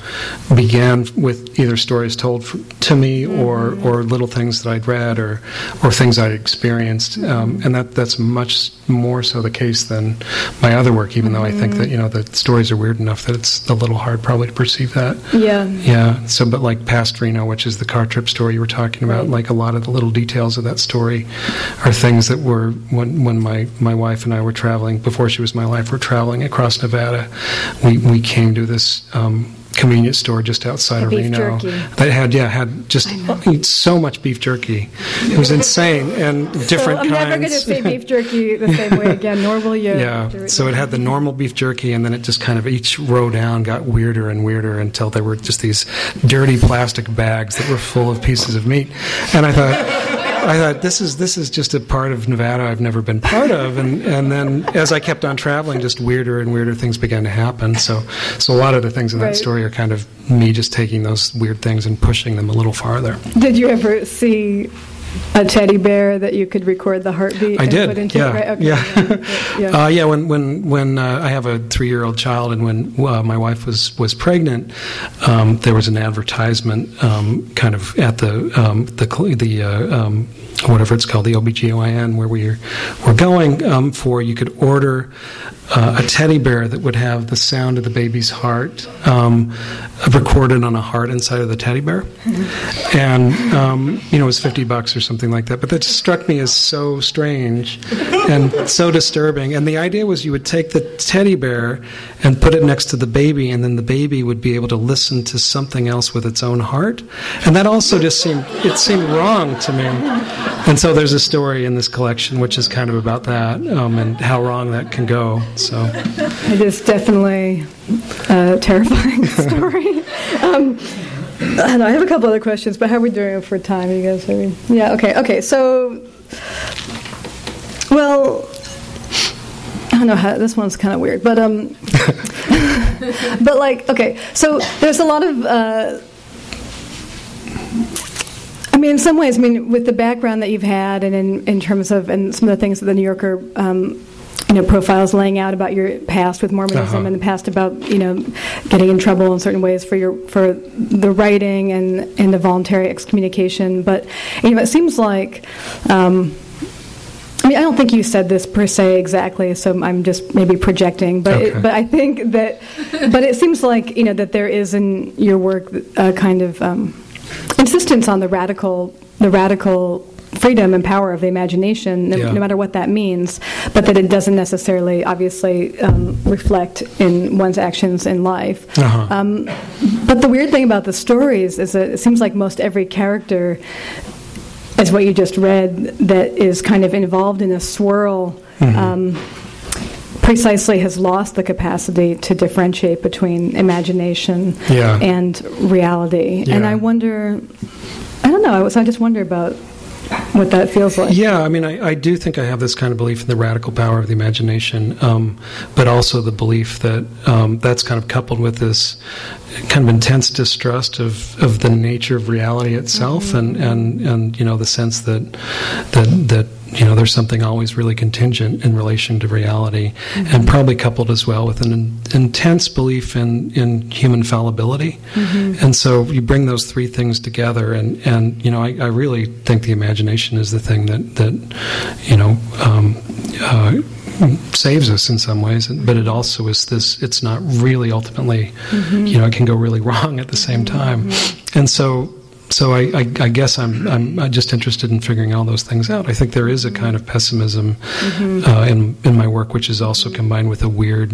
began with either stories told f- to me or or little things that I'd read or or things I'd experienced. Um, and that that's much more so the case than my other work. Even though I think that you know the stories are weird enough that it's a little hard probably to perceive that.
Yeah.
Yeah. So, but like past Reno, which is the car trip story you were talking about,
Right.
like a lot of the little details of that story are things that were when when my my wife and I were traveling before she was my wife. We're traveling across Nevada. We we came to this. Um, Convenience store just outside of Reno
jerky.
that had yeah had just so much beef jerky. It was insane and different
so I'm never going to
kinds.
say beef jerky the same way again, nor will you.
Yeah. So it had the normal beef jerky, and then it just kind of each row down got weirder and weirder until there were just these dirty plastic bags that were full of pieces of meat. And I thought. I thought this is this is just a part of Nevada I've never been part of, and and then as I kept on traveling, just weirder and weirder things began to happen. So so a lot of the things in that
Right.
story are kind of me just taking those weird things and pushing them a little farther.
Did you ever see a teddy bear that you could record the heartbeat
I
and
did.
put into
yeah.
it? Right? Okay,
yeah.
yeah.
Uh, yeah. When when when uh, I have a three-year-old child, and when uh, my wife was was pregnant, um, there was an advertisement, um, kind of at the um, the the. Uh, um, Whatever it's called, the OBGYN, where we were, were going um, for, you could order uh, a teddy bear that would have the sound of the baby's heart um, recorded on a heart inside of the teddy bear, and um, you know it was fifty bucks or something like that. But that just struck me as so strange and so disturbing. And the idea was you would take the teddy bear and put it next to the baby, and then the baby would be able to listen to something else with its own heart, and that also just seemed it seemed wrong to me. And so there's a story in this collection which is kind of about that um, and how wrong that can go. So
it is definitely a terrifying story. Um, I have a couple other questions, but how are we doing for time? You guys, are we, yeah, okay, okay. So, well, I don't know how this one's kind of weird, but um, but like, okay, so there's a lot of. Uh, I mean, in some ways, I mean, with the background that you've had, and in, in terms of and some of the things that the New Yorker, um, you know, profiles laying out about your past with Mormonism
Uh-huh.
and the past about you know getting in trouble in certain ways for your for the writing and and the voluntary excommunication. But you know, it seems like. Um, I mean, I don't think you said this per se exactly, so I'm just maybe projecting. But
Okay.
it, but I think that, but it seems like you know that there is in your work a kind of um, insistence on the radical, the radical freedom and power of the imagination, no,
Yeah.
no matter what that means. But that it doesn't necessarily, obviously, um, reflect in one's actions in life.
Uh-huh.
Um, but the weird thing about the stories is that it seems like most every character is what you just read that is kind of involved in a swirl.
Mm-hmm.
Um, precisely has lost the capacity to differentiate between imagination
Yeah.
and reality. And I wonder, I don't know, so I just wonder about what that feels like.
Yeah, I mean, I, I do think I have this kind of belief in the radical power of the imagination, um, but also the belief that um, that's kind of coupled with this kind of intense distrust of, of the nature of reality itself, and, and, and you know the sense that that that you know there's something always really contingent in relation to reality, mm-hmm. and probably coupled as well with an in, intense belief in in human fallibility, mm-hmm. and so you bring those three things together, and and you know I, I really think the imagination is the thing that that you know. Um, uh, saves us in some ways but it also is this it's not really ultimately mm-hmm. you know it can go really wrong at the same time. And so so I, I, I guess I'm, I'm uh, just interested in figuring all those things out. I think there is a kind of pessimism mm-hmm. uh, in in my work, which is also combined with a weird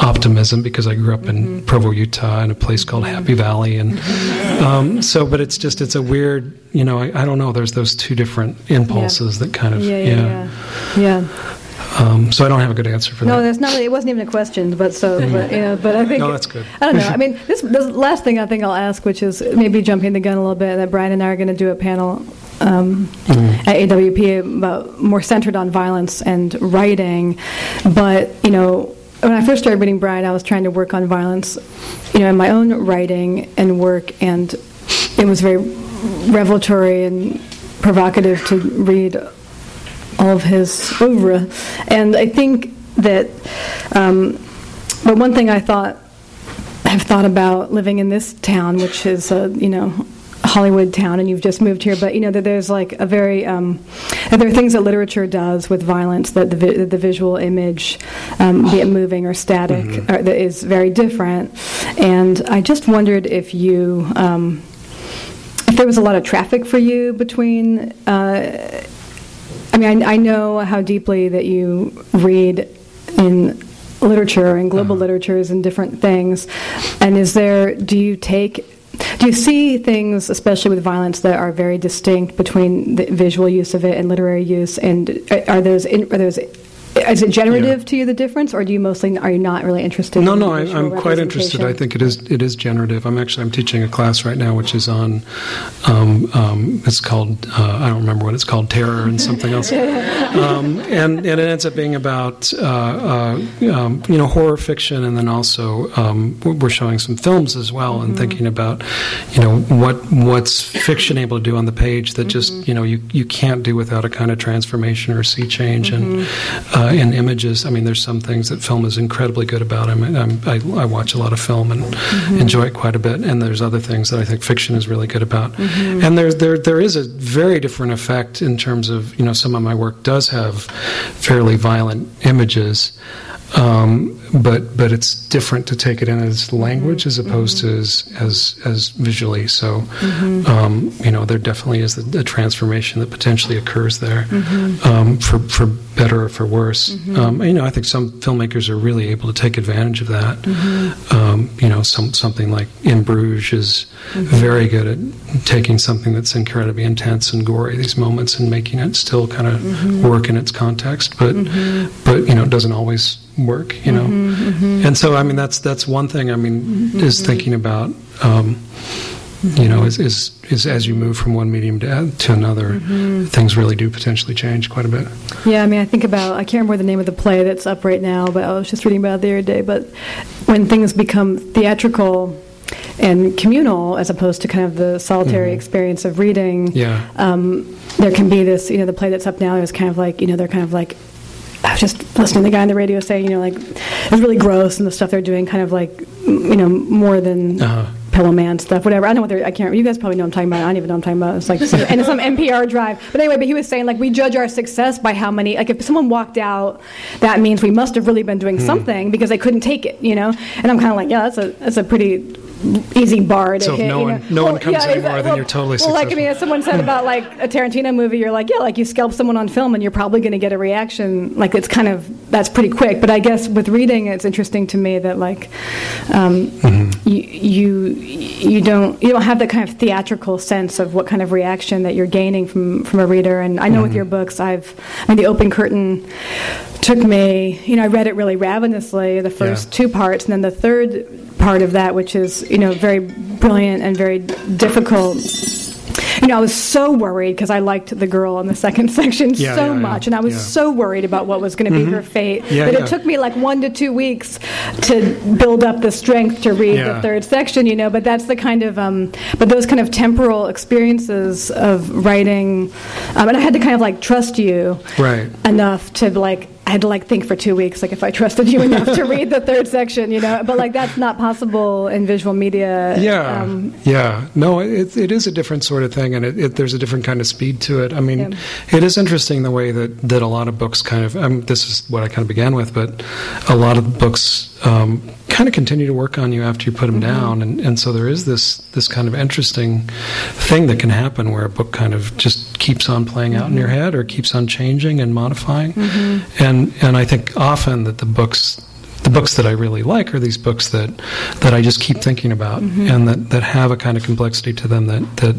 optimism because I grew up in mm-hmm. Provo, Utah, in a place called mm-hmm. Happy Valley, and um, so. But it's just it's a weird, you know. I, I don't know. There's those two different impulses that kind of
Yeah, yeah, yeah. yeah.
Um, so I don't have a good answer for that.
No, that's not. It wasn't even a question, but so, but you know, but I think
No, that's good.
I don't know. I mean, this, this last thing I think I'll ask, which is maybe jumping the gun a little bit, that Brian and I are going to do a panel um,
Mm-hmm.
at AWP about more centered on violence and writing, but you know. When I first started reading Brian, I was trying to work on violence, you know, in my own writing and work, and it was very revelatory and provocative to read of his oeuvre. And I think that, um, but one thing I thought, have thought about living in this town, which is a, you know, Hollywood town, and you've just moved here, but you know that there's like a very, um, that there are things that literature does with violence that the, vi- the visual image, um, be it moving or static, or, that is very different. And I just wondered if you, um, if there was a lot of traffic for you between. Uh, I mean, I, I know how deeply that you read in literature and global uh-huh. literatures and different things. And is there, do you take, do you see things, especially with violence, that are very distinct between the visual use of it and literary use? And are those, in, are those, is it generative
Yeah.
to you the difference, or do you mostly are you not really interested?
No,
in
no, I, i'm quite interested. I think it is it is generative. I'm actually I'm teaching a class right now, which is on um, um, it's called uh, I don't remember what it's called, terror and something else, um, and and it ends up being about uh, uh, um, you know horror fiction, and then also um, we're showing some films as well, and thinking about you know what what's fiction able to do on the page that just you know you you can't do without a kind of transformation or sea change and uh, in images. I mean, there's some things that film is incredibly good about. I'm, I'm, I, I watch a lot of film and enjoy it quite a bit, and there's other things that I think fiction is really good about. And there's there there is a very different effect in terms of you know some of my work does have fairly violent images. Um, but but it's different to take it in as language as opposed to as as, as visually. So um, you know there definitely is a, a transformation that potentially occurs there um, for for better or for worse. Mm-hmm. Um, you know I think some filmmakers are really able to take advantage of that. Mm-hmm. Um, you know some something like In Bruges is mm-hmm. very good at taking something that's incredibly intense and gory these moments and making it still kind of work in its context. But but you know it doesn't always work. You know, and so I mean that's that's one thing. I mean is thinking about. Um, you know, is, is is as you move from one medium to, to another, things really do potentially change quite a bit.
Yeah, I mean, I think about, I can't remember the name of the play that's up right now, but I was just reading about it the other day. But when things become theatrical and communal as opposed to kind of the solitary experience of reading,
Yeah.
um, there can be this, you know, the play that's up now is kind of like, you know, they're kind of like, I was just listening to the guy on the radio saying, you know, like, it's really gross and the stuff they're doing, kind of like, you know, more than.
Uh-huh.
Pillowman stuff, whatever. I don't know what they're. I can't. You guys probably know what I'm talking about. I don't even know what I'm talking about. It's like some, and it's some NPR drive. But anyway, but he was saying like we judge our success by how many. Like if someone walked out, that means we must have really been doing hmm. something because they couldn't take it. You know. And I'm kind of like, yeah, that's a that's a pretty easy bar to
So if
hit.
no
you
one-
know?
no one comes
yeah,
anymore,
exactly.
then you're totally
well, like I mean, as someone said about like a Tarantino movie, you're like, yeah, like you scalp someone on film and you're probably going to get a reaction. Like it's kind of that's pretty quick. But I guess with reading, it's interesting to me that like um,
Mm-hmm.
you you you don't you don't have that kind of theatrical sense of what kind of reaction that you're gaining from from a reader. And I know
Mm-hmm.
with your books, I've I mean, the open curtain took me. You know, I read it really ravenously the first
Yeah.
two parts, and then the third part of that, which is you know very brilliant and very difficult. You know, I was so worried because I liked the girl in the second section
Yeah,
so
yeah, yeah,
much, and I was
yeah.
so worried about what was going to be her fate
Yeah,
that
yeah.
it took me like one to two weeks to build up the strength to read
Yeah.
the third section. You know, but that's the kind of, um, but those kind of temporal experiences of writing, um, and I had to kind of like trust you
Right.
enough to like I had to like think for two weeks, like if I trusted you enough to read the third section, you know. But like that's not possible in visual media.
Yeah,
Um,
yeah. No, it, it is a different sort of thing, and it, it, there's a different kind of speed to it. I mean,
Yeah.
it is interesting the way that, that a lot of books kind of. Um, this is what I kind of began with, but a lot of books um, kind of continue to work on you after you put them mm-hmm. down, and, and so there is this this kind of interesting thing that can happen where a book kind of just keeps on playing out in your mm-hmm. head or keeps on changing and modifying, mm-hmm. and and I think often that the books the books that I really like are these books that that I just keep thinking about mm-hmm. and that, that have a kind of complexity to them that, that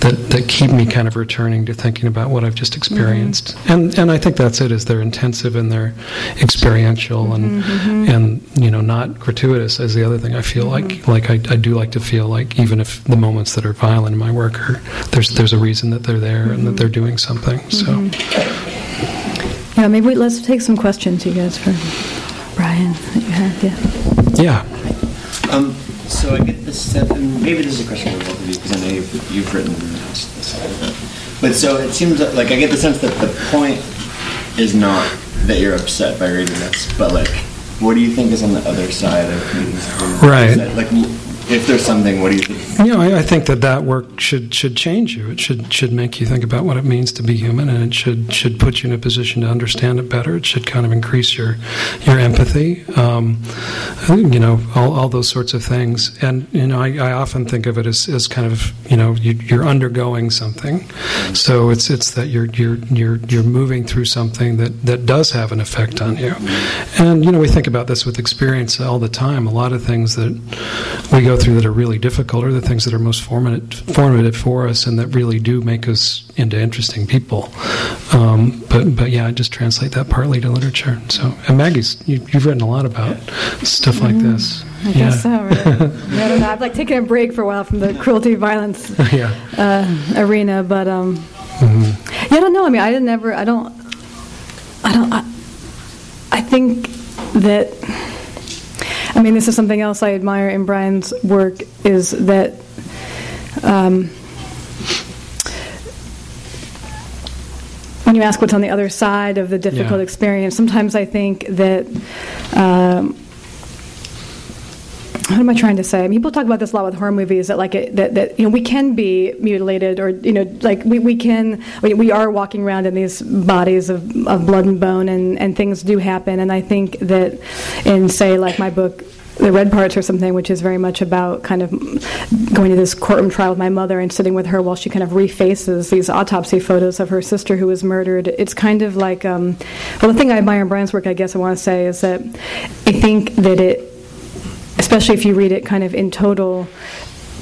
that that keep me kind of returning to thinking about what I've just mm-hmm. experienced. And and I think that's it is they're intensive and they're experiential and mm-hmm, and you know not gratuitous as the other thing I feel like. Like I, I do like to feel like even if the moments that are violent in my work are there's there's a reason that they're there and that they're doing something. So.
Yeah, maybe we, let's take some questions, you guys, for Brian that you have. Yeah.
yeah.
Um, so I get this sense, and maybe this is a question for both of you because I know you've, you've written this, this But so it seems that, like I get the sense that the point is not that you're upset by reading this, but like, what do you think is on the other side of reading this?
Right.
Is that, like, if there's something, what do you think?
You know, I, I think that that work should should change you. It should should make you think about what it means to be human, and it should should put you in a position to understand it better. It should kind of increase your your empathy. Um, you know, all, all those sorts of things. And you know, I, I often think of it as, as kind of you know you, you're undergoing something. So it's it's that you're you're you're you're moving through something that that does have an effect on you. And you know, we think about this with experience all the time. A lot of things that we go through that are really difficult are the things that are most formative, formative for us and that really do make us into interesting people. Um, but but yeah, I just translate that partly to literature. So and Maggie's, you, you've written a lot about stuff like this.
I
yeah.
guess so. Right? yeah, I don't know. I've like taken a break for a while from the cruelty violence
yeah.
uh, arena, but um,
Mm-hmm.
yeah, I don't know. I mean, I didn't never. I don't. I don't. I, I think that. I mean, this is something else I admire in Brian's work is that. Um, when you ask what's on the other side of the difficult
Yeah.
experience, sometimes I think that um, what am I trying to say? People talk about this a lot with horror movies that like it, that, that you know we can be mutilated or you know like we, we can we, we are walking around in these bodies of, of blood and bone and, and things do happen and I think that in say like my book the red parts or something, which is very much about kind of going to this courtroom trial with my mother and sitting with her while she kind of refaces these autopsy photos of her sister who was murdered. It's kind of like, um, well, the thing I admire in Brian's work, I guess I want to say, is that I think that it, especially if you read it kind of in total,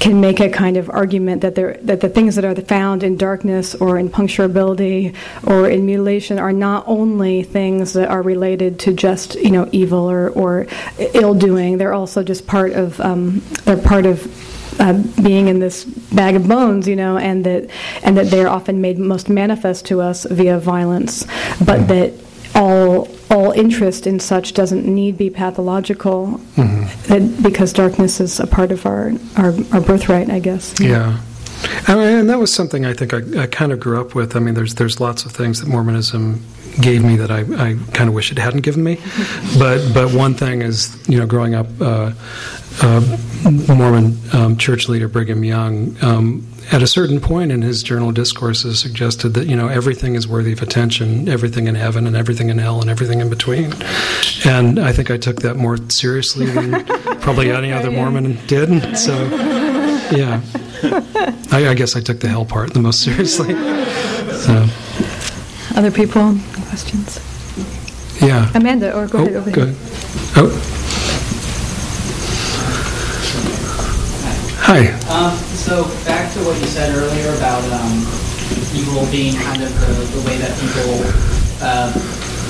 can make a kind of argument that there that the things that are found in darkness or in puncturability or in mutilation are not only things that are related to just you know evil or, or ill doing. They're also just part of um, they're part of uh, being in this bag of bones, you know, and that and that they're often made most manifest to us via violence, but that all all interest in such doesn't need be pathological mm-hmm. because darkness is a part of our, our, our birthright, I guess.
Yeah. And, and, that was something I think I, I, kind of grew up with. I mean, there's there's lots of things that Mormonism gave me that I, I kind of wish it hadn't given me. but but one thing is, you know, growing up, uh, uh, Mormon um, church leader Brigham Young. Um, at a certain point in his journal discourses suggested that you know everything is worthy of attention everything in heaven and everything in hell and everything in between. And i think i took that more seriously than probably any other mormon did. So yeah. I, I, guess i took the hell part the most seriously. So.
Other people questions?
Yeah.
Amanda or go
oh,
ahead over
go ahead. oh Hi.
Um, so back to what you said earlier about um, evil being kind of the, the way that people uh,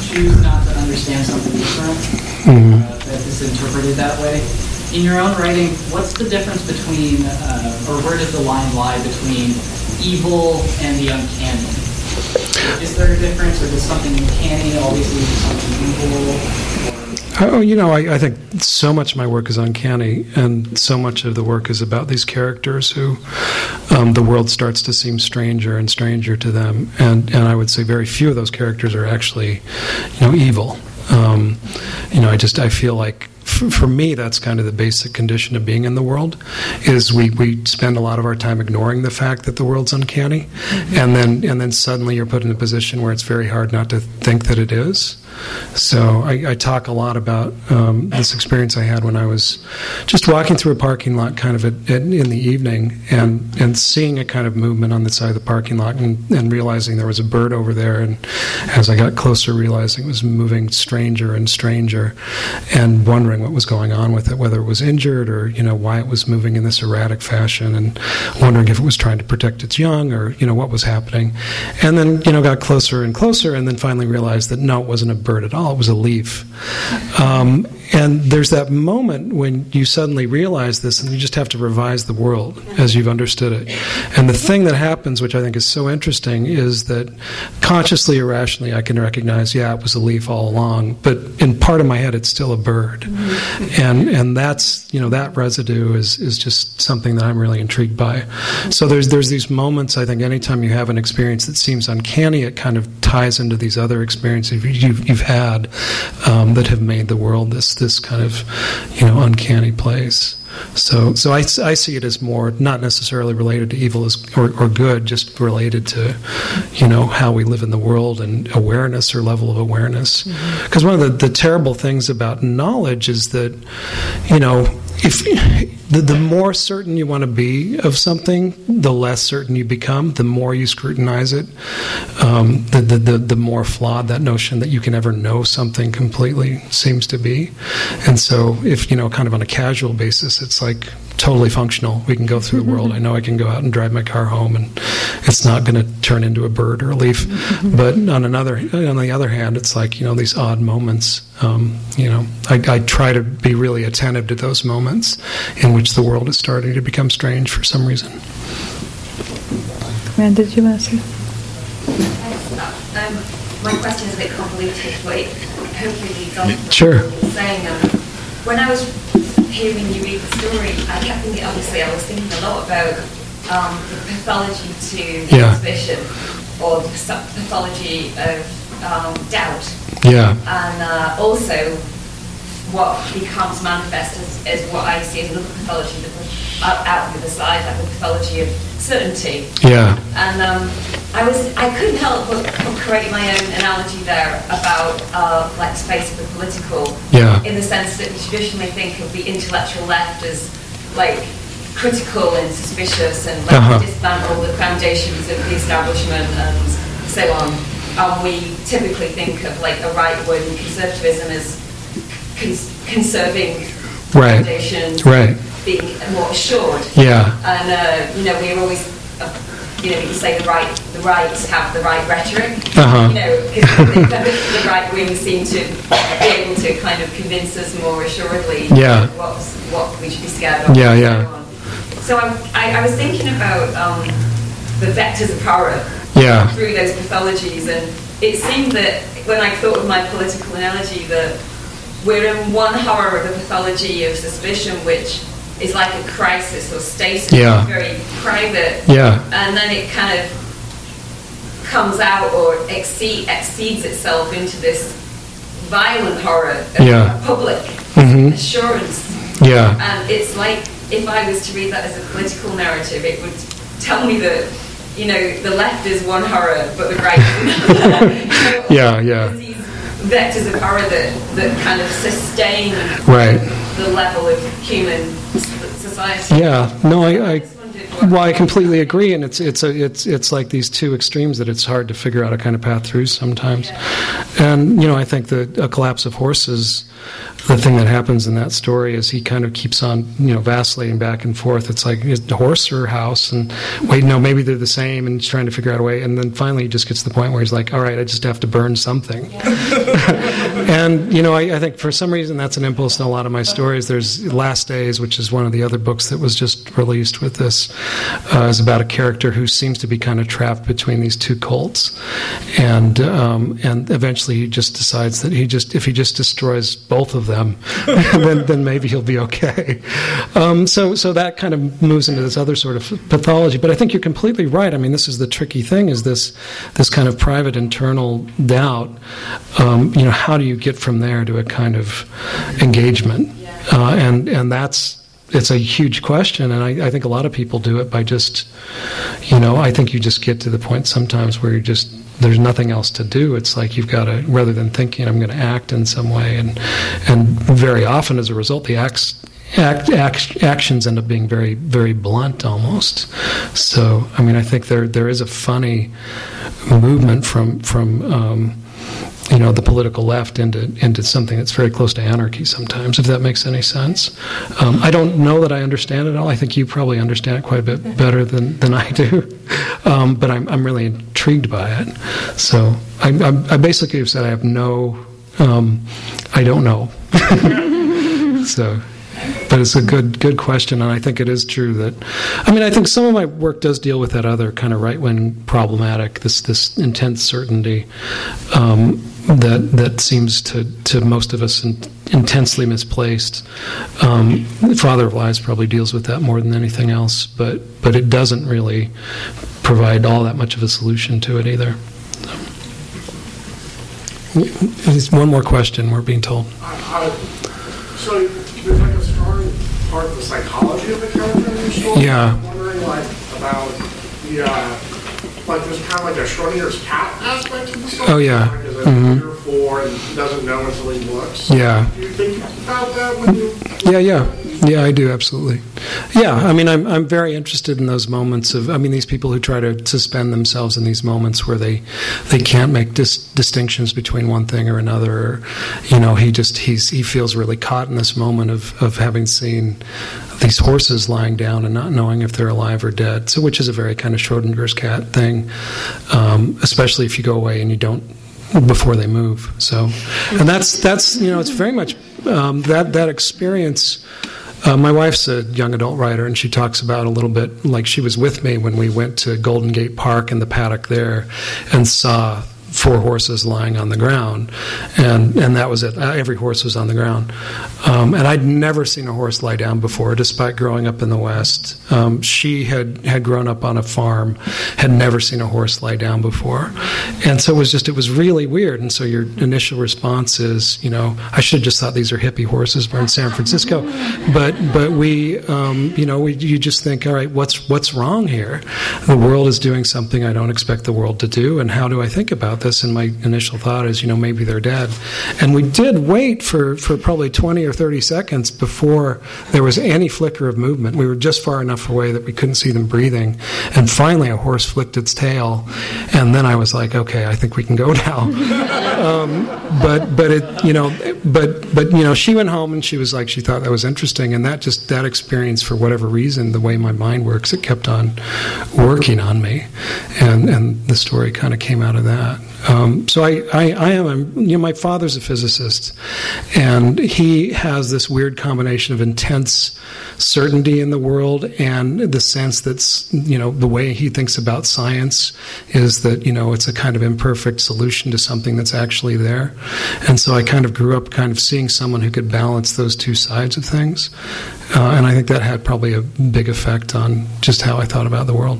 choose not to understand something different, mm-hmm. uh, that is interpreted that way. In your own writing, what's the difference between, uh, or where does the line lie between evil and the uncanny? Is there a difference, or does something uncanny always lead to something evil?
Oh, you know, I, I, think so much of my work is uncanny, and so much of the work is about these characters who um, the world starts to seem stranger and stranger to them, and and I would say very few of those characters are actually, you know, evil. Um, you know, I just I feel like for me, that's kind of the basic condition of being in the world. Is we, we spend a lot of our time ignoring the fact that the world's uncanny, mm-hmm. and then and then suddenly you're put in a position where it's very hard not to think that it is. So I, I talk a lot about um, this experience I had when I was just walking through a parking lot, kind of at, at, in the evening, and and seeing a kind of movement on the side of the parking lot, and, and realizing there was a bird over there, and as I got closer, realizing it was moving stranger and stranger, and wondering what was going on with it, whether it was injured or you know why it was moving in this erratic fashion, and wondering if it was trying to protect its young or you know what was happening, and then you know got closer and closer, and then finally realized that no, it wasn't a bird at all; it was a leaf. Um, and there's that moment when you suddenly realize this, and you just have to revise the world as you've understood it. And the thing that happens, which I think is so interesting, is that consciously, irrationally, I can recognize, yeah, it was a leaf all along, but in part of my head, it's still a bird. Mm-hmm. And and that's you know that residue is is just something that I'm really intrigued by. So there's there's these moments. I think anytime you have an experience that seems uncanny, it kind of ties into these other experiences you've, you've had um, that have made the world this this kind of you know uncanny place. So, so I, I see it as more not necessarily related to evil as, or, or good, just related to, you know, how we live in the world and awareness or level of awareness. Because mm-hmm. one of the, the terrible things about knowledge is that, you know, if the, the more certain you want to be of something, the less certain you become. The more you scrutinize it, um, the, the, the, the more flawed that notion that you can ever know something completely seems to be. And so, if you know, kind of on a casual basis, it's like totally functional. We can go through the world. I know I can go out and drive my car home, and it's not going to turn into a bird or a leaf. But on another, on the other hand, it's like you know these odd moments. Um, you know, I, I, try to be really attentive to those moments in which the world is starting to become strange for some reason.
Man, did you ask?
Um, my question is a bit convoluted, but hopefully leads on.
Sure.
Saying, um, when I was hearing you read the story, I kept thinking, obviously, I was thinking a lot about um, the pathology to yeah. suspicion or the pathology of um, doubt.
Yeah.
And uh, also what becomes manifest as, as what I see as another pathology, the, out of the other side, like the pathology of certainty.
Yeah.
And um, I was I couldn't help but create my own analogy there about uh, like space of the political.
Yeah.
In the sense that we traditionally think of the intellectual left as like critical and suspicious and like uh-huh. dismantle the foundations of the establishment and so on. Um, we typically think of like a right-wing conservatism as cons- conserving
right.
foundations,
right.
being more assured.
Yeah.
And uh, you know, we're always, uh, you know, you say the right, the right have the right rhetoric.
Uh-huh.
You know, because the, the right wing seem to be able to kind of convince us more assuredly
yeah.
what what we should be scared of.
Yeah, yeah.
So I, I was thinking about um, the vectors of horror
yeah.
through those pathologies. And it seemed that when I thought of my political analogy, that we're in one horror of the pathology of suspicion, which is like a crisis or stasis,
yeah.
very private.
Yeah.
And then it kind of comes out or exceed, exceeds itself into this violent horror of
yeah.
public
mm-hmm.
assurance.
Yeah.
And it's like if I was to read that as a political narrative, it would tell me that you know, the left is one horror, but the right you know,
yeah, yeah.
Vectors of horror that, that kind of sustain
right.
the level of human society.
Yeah, no, I, I well, I completely agree, and it's it's a, it's it's like these two extremes that it's hard to figure out a kind of path through sometimes. And you know, I think the a collapse of horses the thing that happens in that story is he kind of keeps on, you know, vacillating back and forth. It's like is horse or house, and wait, no, maybe they're the same, and he's trying to figure out a way. And then finally, he just gets to the point where he's like, all right, I just have to burn something. and you know, I, I, think for some reason that's an impulse in a lot of my stories. There's Last Days, which is one of the other books that was just released with this, uh, is about a character who seems to be kind of trapped between these two cults, and um, and eventually he just decides that he just if he just destroys both of them, then, then maybe he'll be okay. Um, so, so that kind of moves into this other sort of pathology. But I think you're completely right. I mean, this is the tricky thing: is this this kind of private internal doubt? Um, you know, how do you get from there to a kind of engagement? Uh, and and that's it's a huge question, and I, I, think a lot of people do it by just, you know, I think you just get to the point sometimes where you just there's nothing else to do. It's like you've got to, rather than thinking I'm going to act in some way, and and very often as a result, the acts. Act, act, actions end up being very, very blunt almost. So, I mean, I think there there is a funny movement from from um, you know the political left into into something that's very close to anarchy sometimes if that makes any sense. Um, I don't know that I understand it all. I think you probably understand it quite a bit better than, than I do. Um, but I'm, I'm really intrigued by it. So I, I, I basically have said I have no um, I don't know. So but it's a good good question, and I think it is true that. I mean, I think some of my work does deal with that other kind of right wing problematic, this this intense certainty um, that that seems to to most of us in, intensely misplaced. Um, Father of Lies probably deals with that more than anything else, but but it doesn't really provide all that much of a solution to it either. So, one more question. We're being told.
So there's like a strong part of the psychology of the character in your story.
Yeah.
I'm wondering like about the uh, like there's kind of like a Schrodinger's cat aspect to the story.
Oh yeah.
Like, is
mm-hmm.
for and doesn't know until he looks.
Yeah.
Do you think about that when you?
Yeah, yeah. Yeah, I do absolutely. Yeah, I mean, I'm I'm very interested in those moments of. I mean, these people who try to suspend themselves in these moments where they they can't make dis- distinctions between one thing or another. Or, you know, he just he's he feels really caught in this moment of of having seen these horses lying down and not knowing if they're alive or dead. So, which is a very kind of Schrodinger's cat thing, um, especially if you go away and you don't before they move. So, and that's that's you know it's very much um, that that experience. Uh, my wife's a young adult writer, and she talks about a little bit like she was with me when we went to Golden Gate Park in the paddock there, and saw four horses lying on the ground, and and that was it. Uh, every horse was on the ground, um, and I'd never seen a horse lie down before, despite growing up in the West. Um, she had had grown up on a farm, had never seen a horse lie down before, and so it was just it was really weird. And so your initial response is, you know, I should have just thought these are hippie horses. We're in San Francisco, but but we, um, you know, we, you just think, all right, what's what's wrong here? The world is doing something I don't expect the world to do, and how do I think about this? And my initial thought is, you know, maybe they're dead. And we did wait for for probably twenty or thirty seconds before there was any flicker of movement. We were just far enough away that we couldn't see them breathing, and finally a horse flicked its tail, and then I was like, okay, I think we can go now. um, but but it, you know, but but you know, she went home and she was like, she thought that was interesting, and that just that experience for whatever reason, the way my mind works, it kept on working on me, and and the story kind of came out of that. Um, so I, I, I am, you know, my father's a physicist, and he has this weird combination of intense certainty in the world and the sense that's, you know, the way he thinks about science is that, you know, it's a kind of imperfect solution to something that's actually there. And so I kind of grew up kind of seeing someone who could balance those two sides of things. Uh, and I think that had probably a big effect on just how I thought about the world.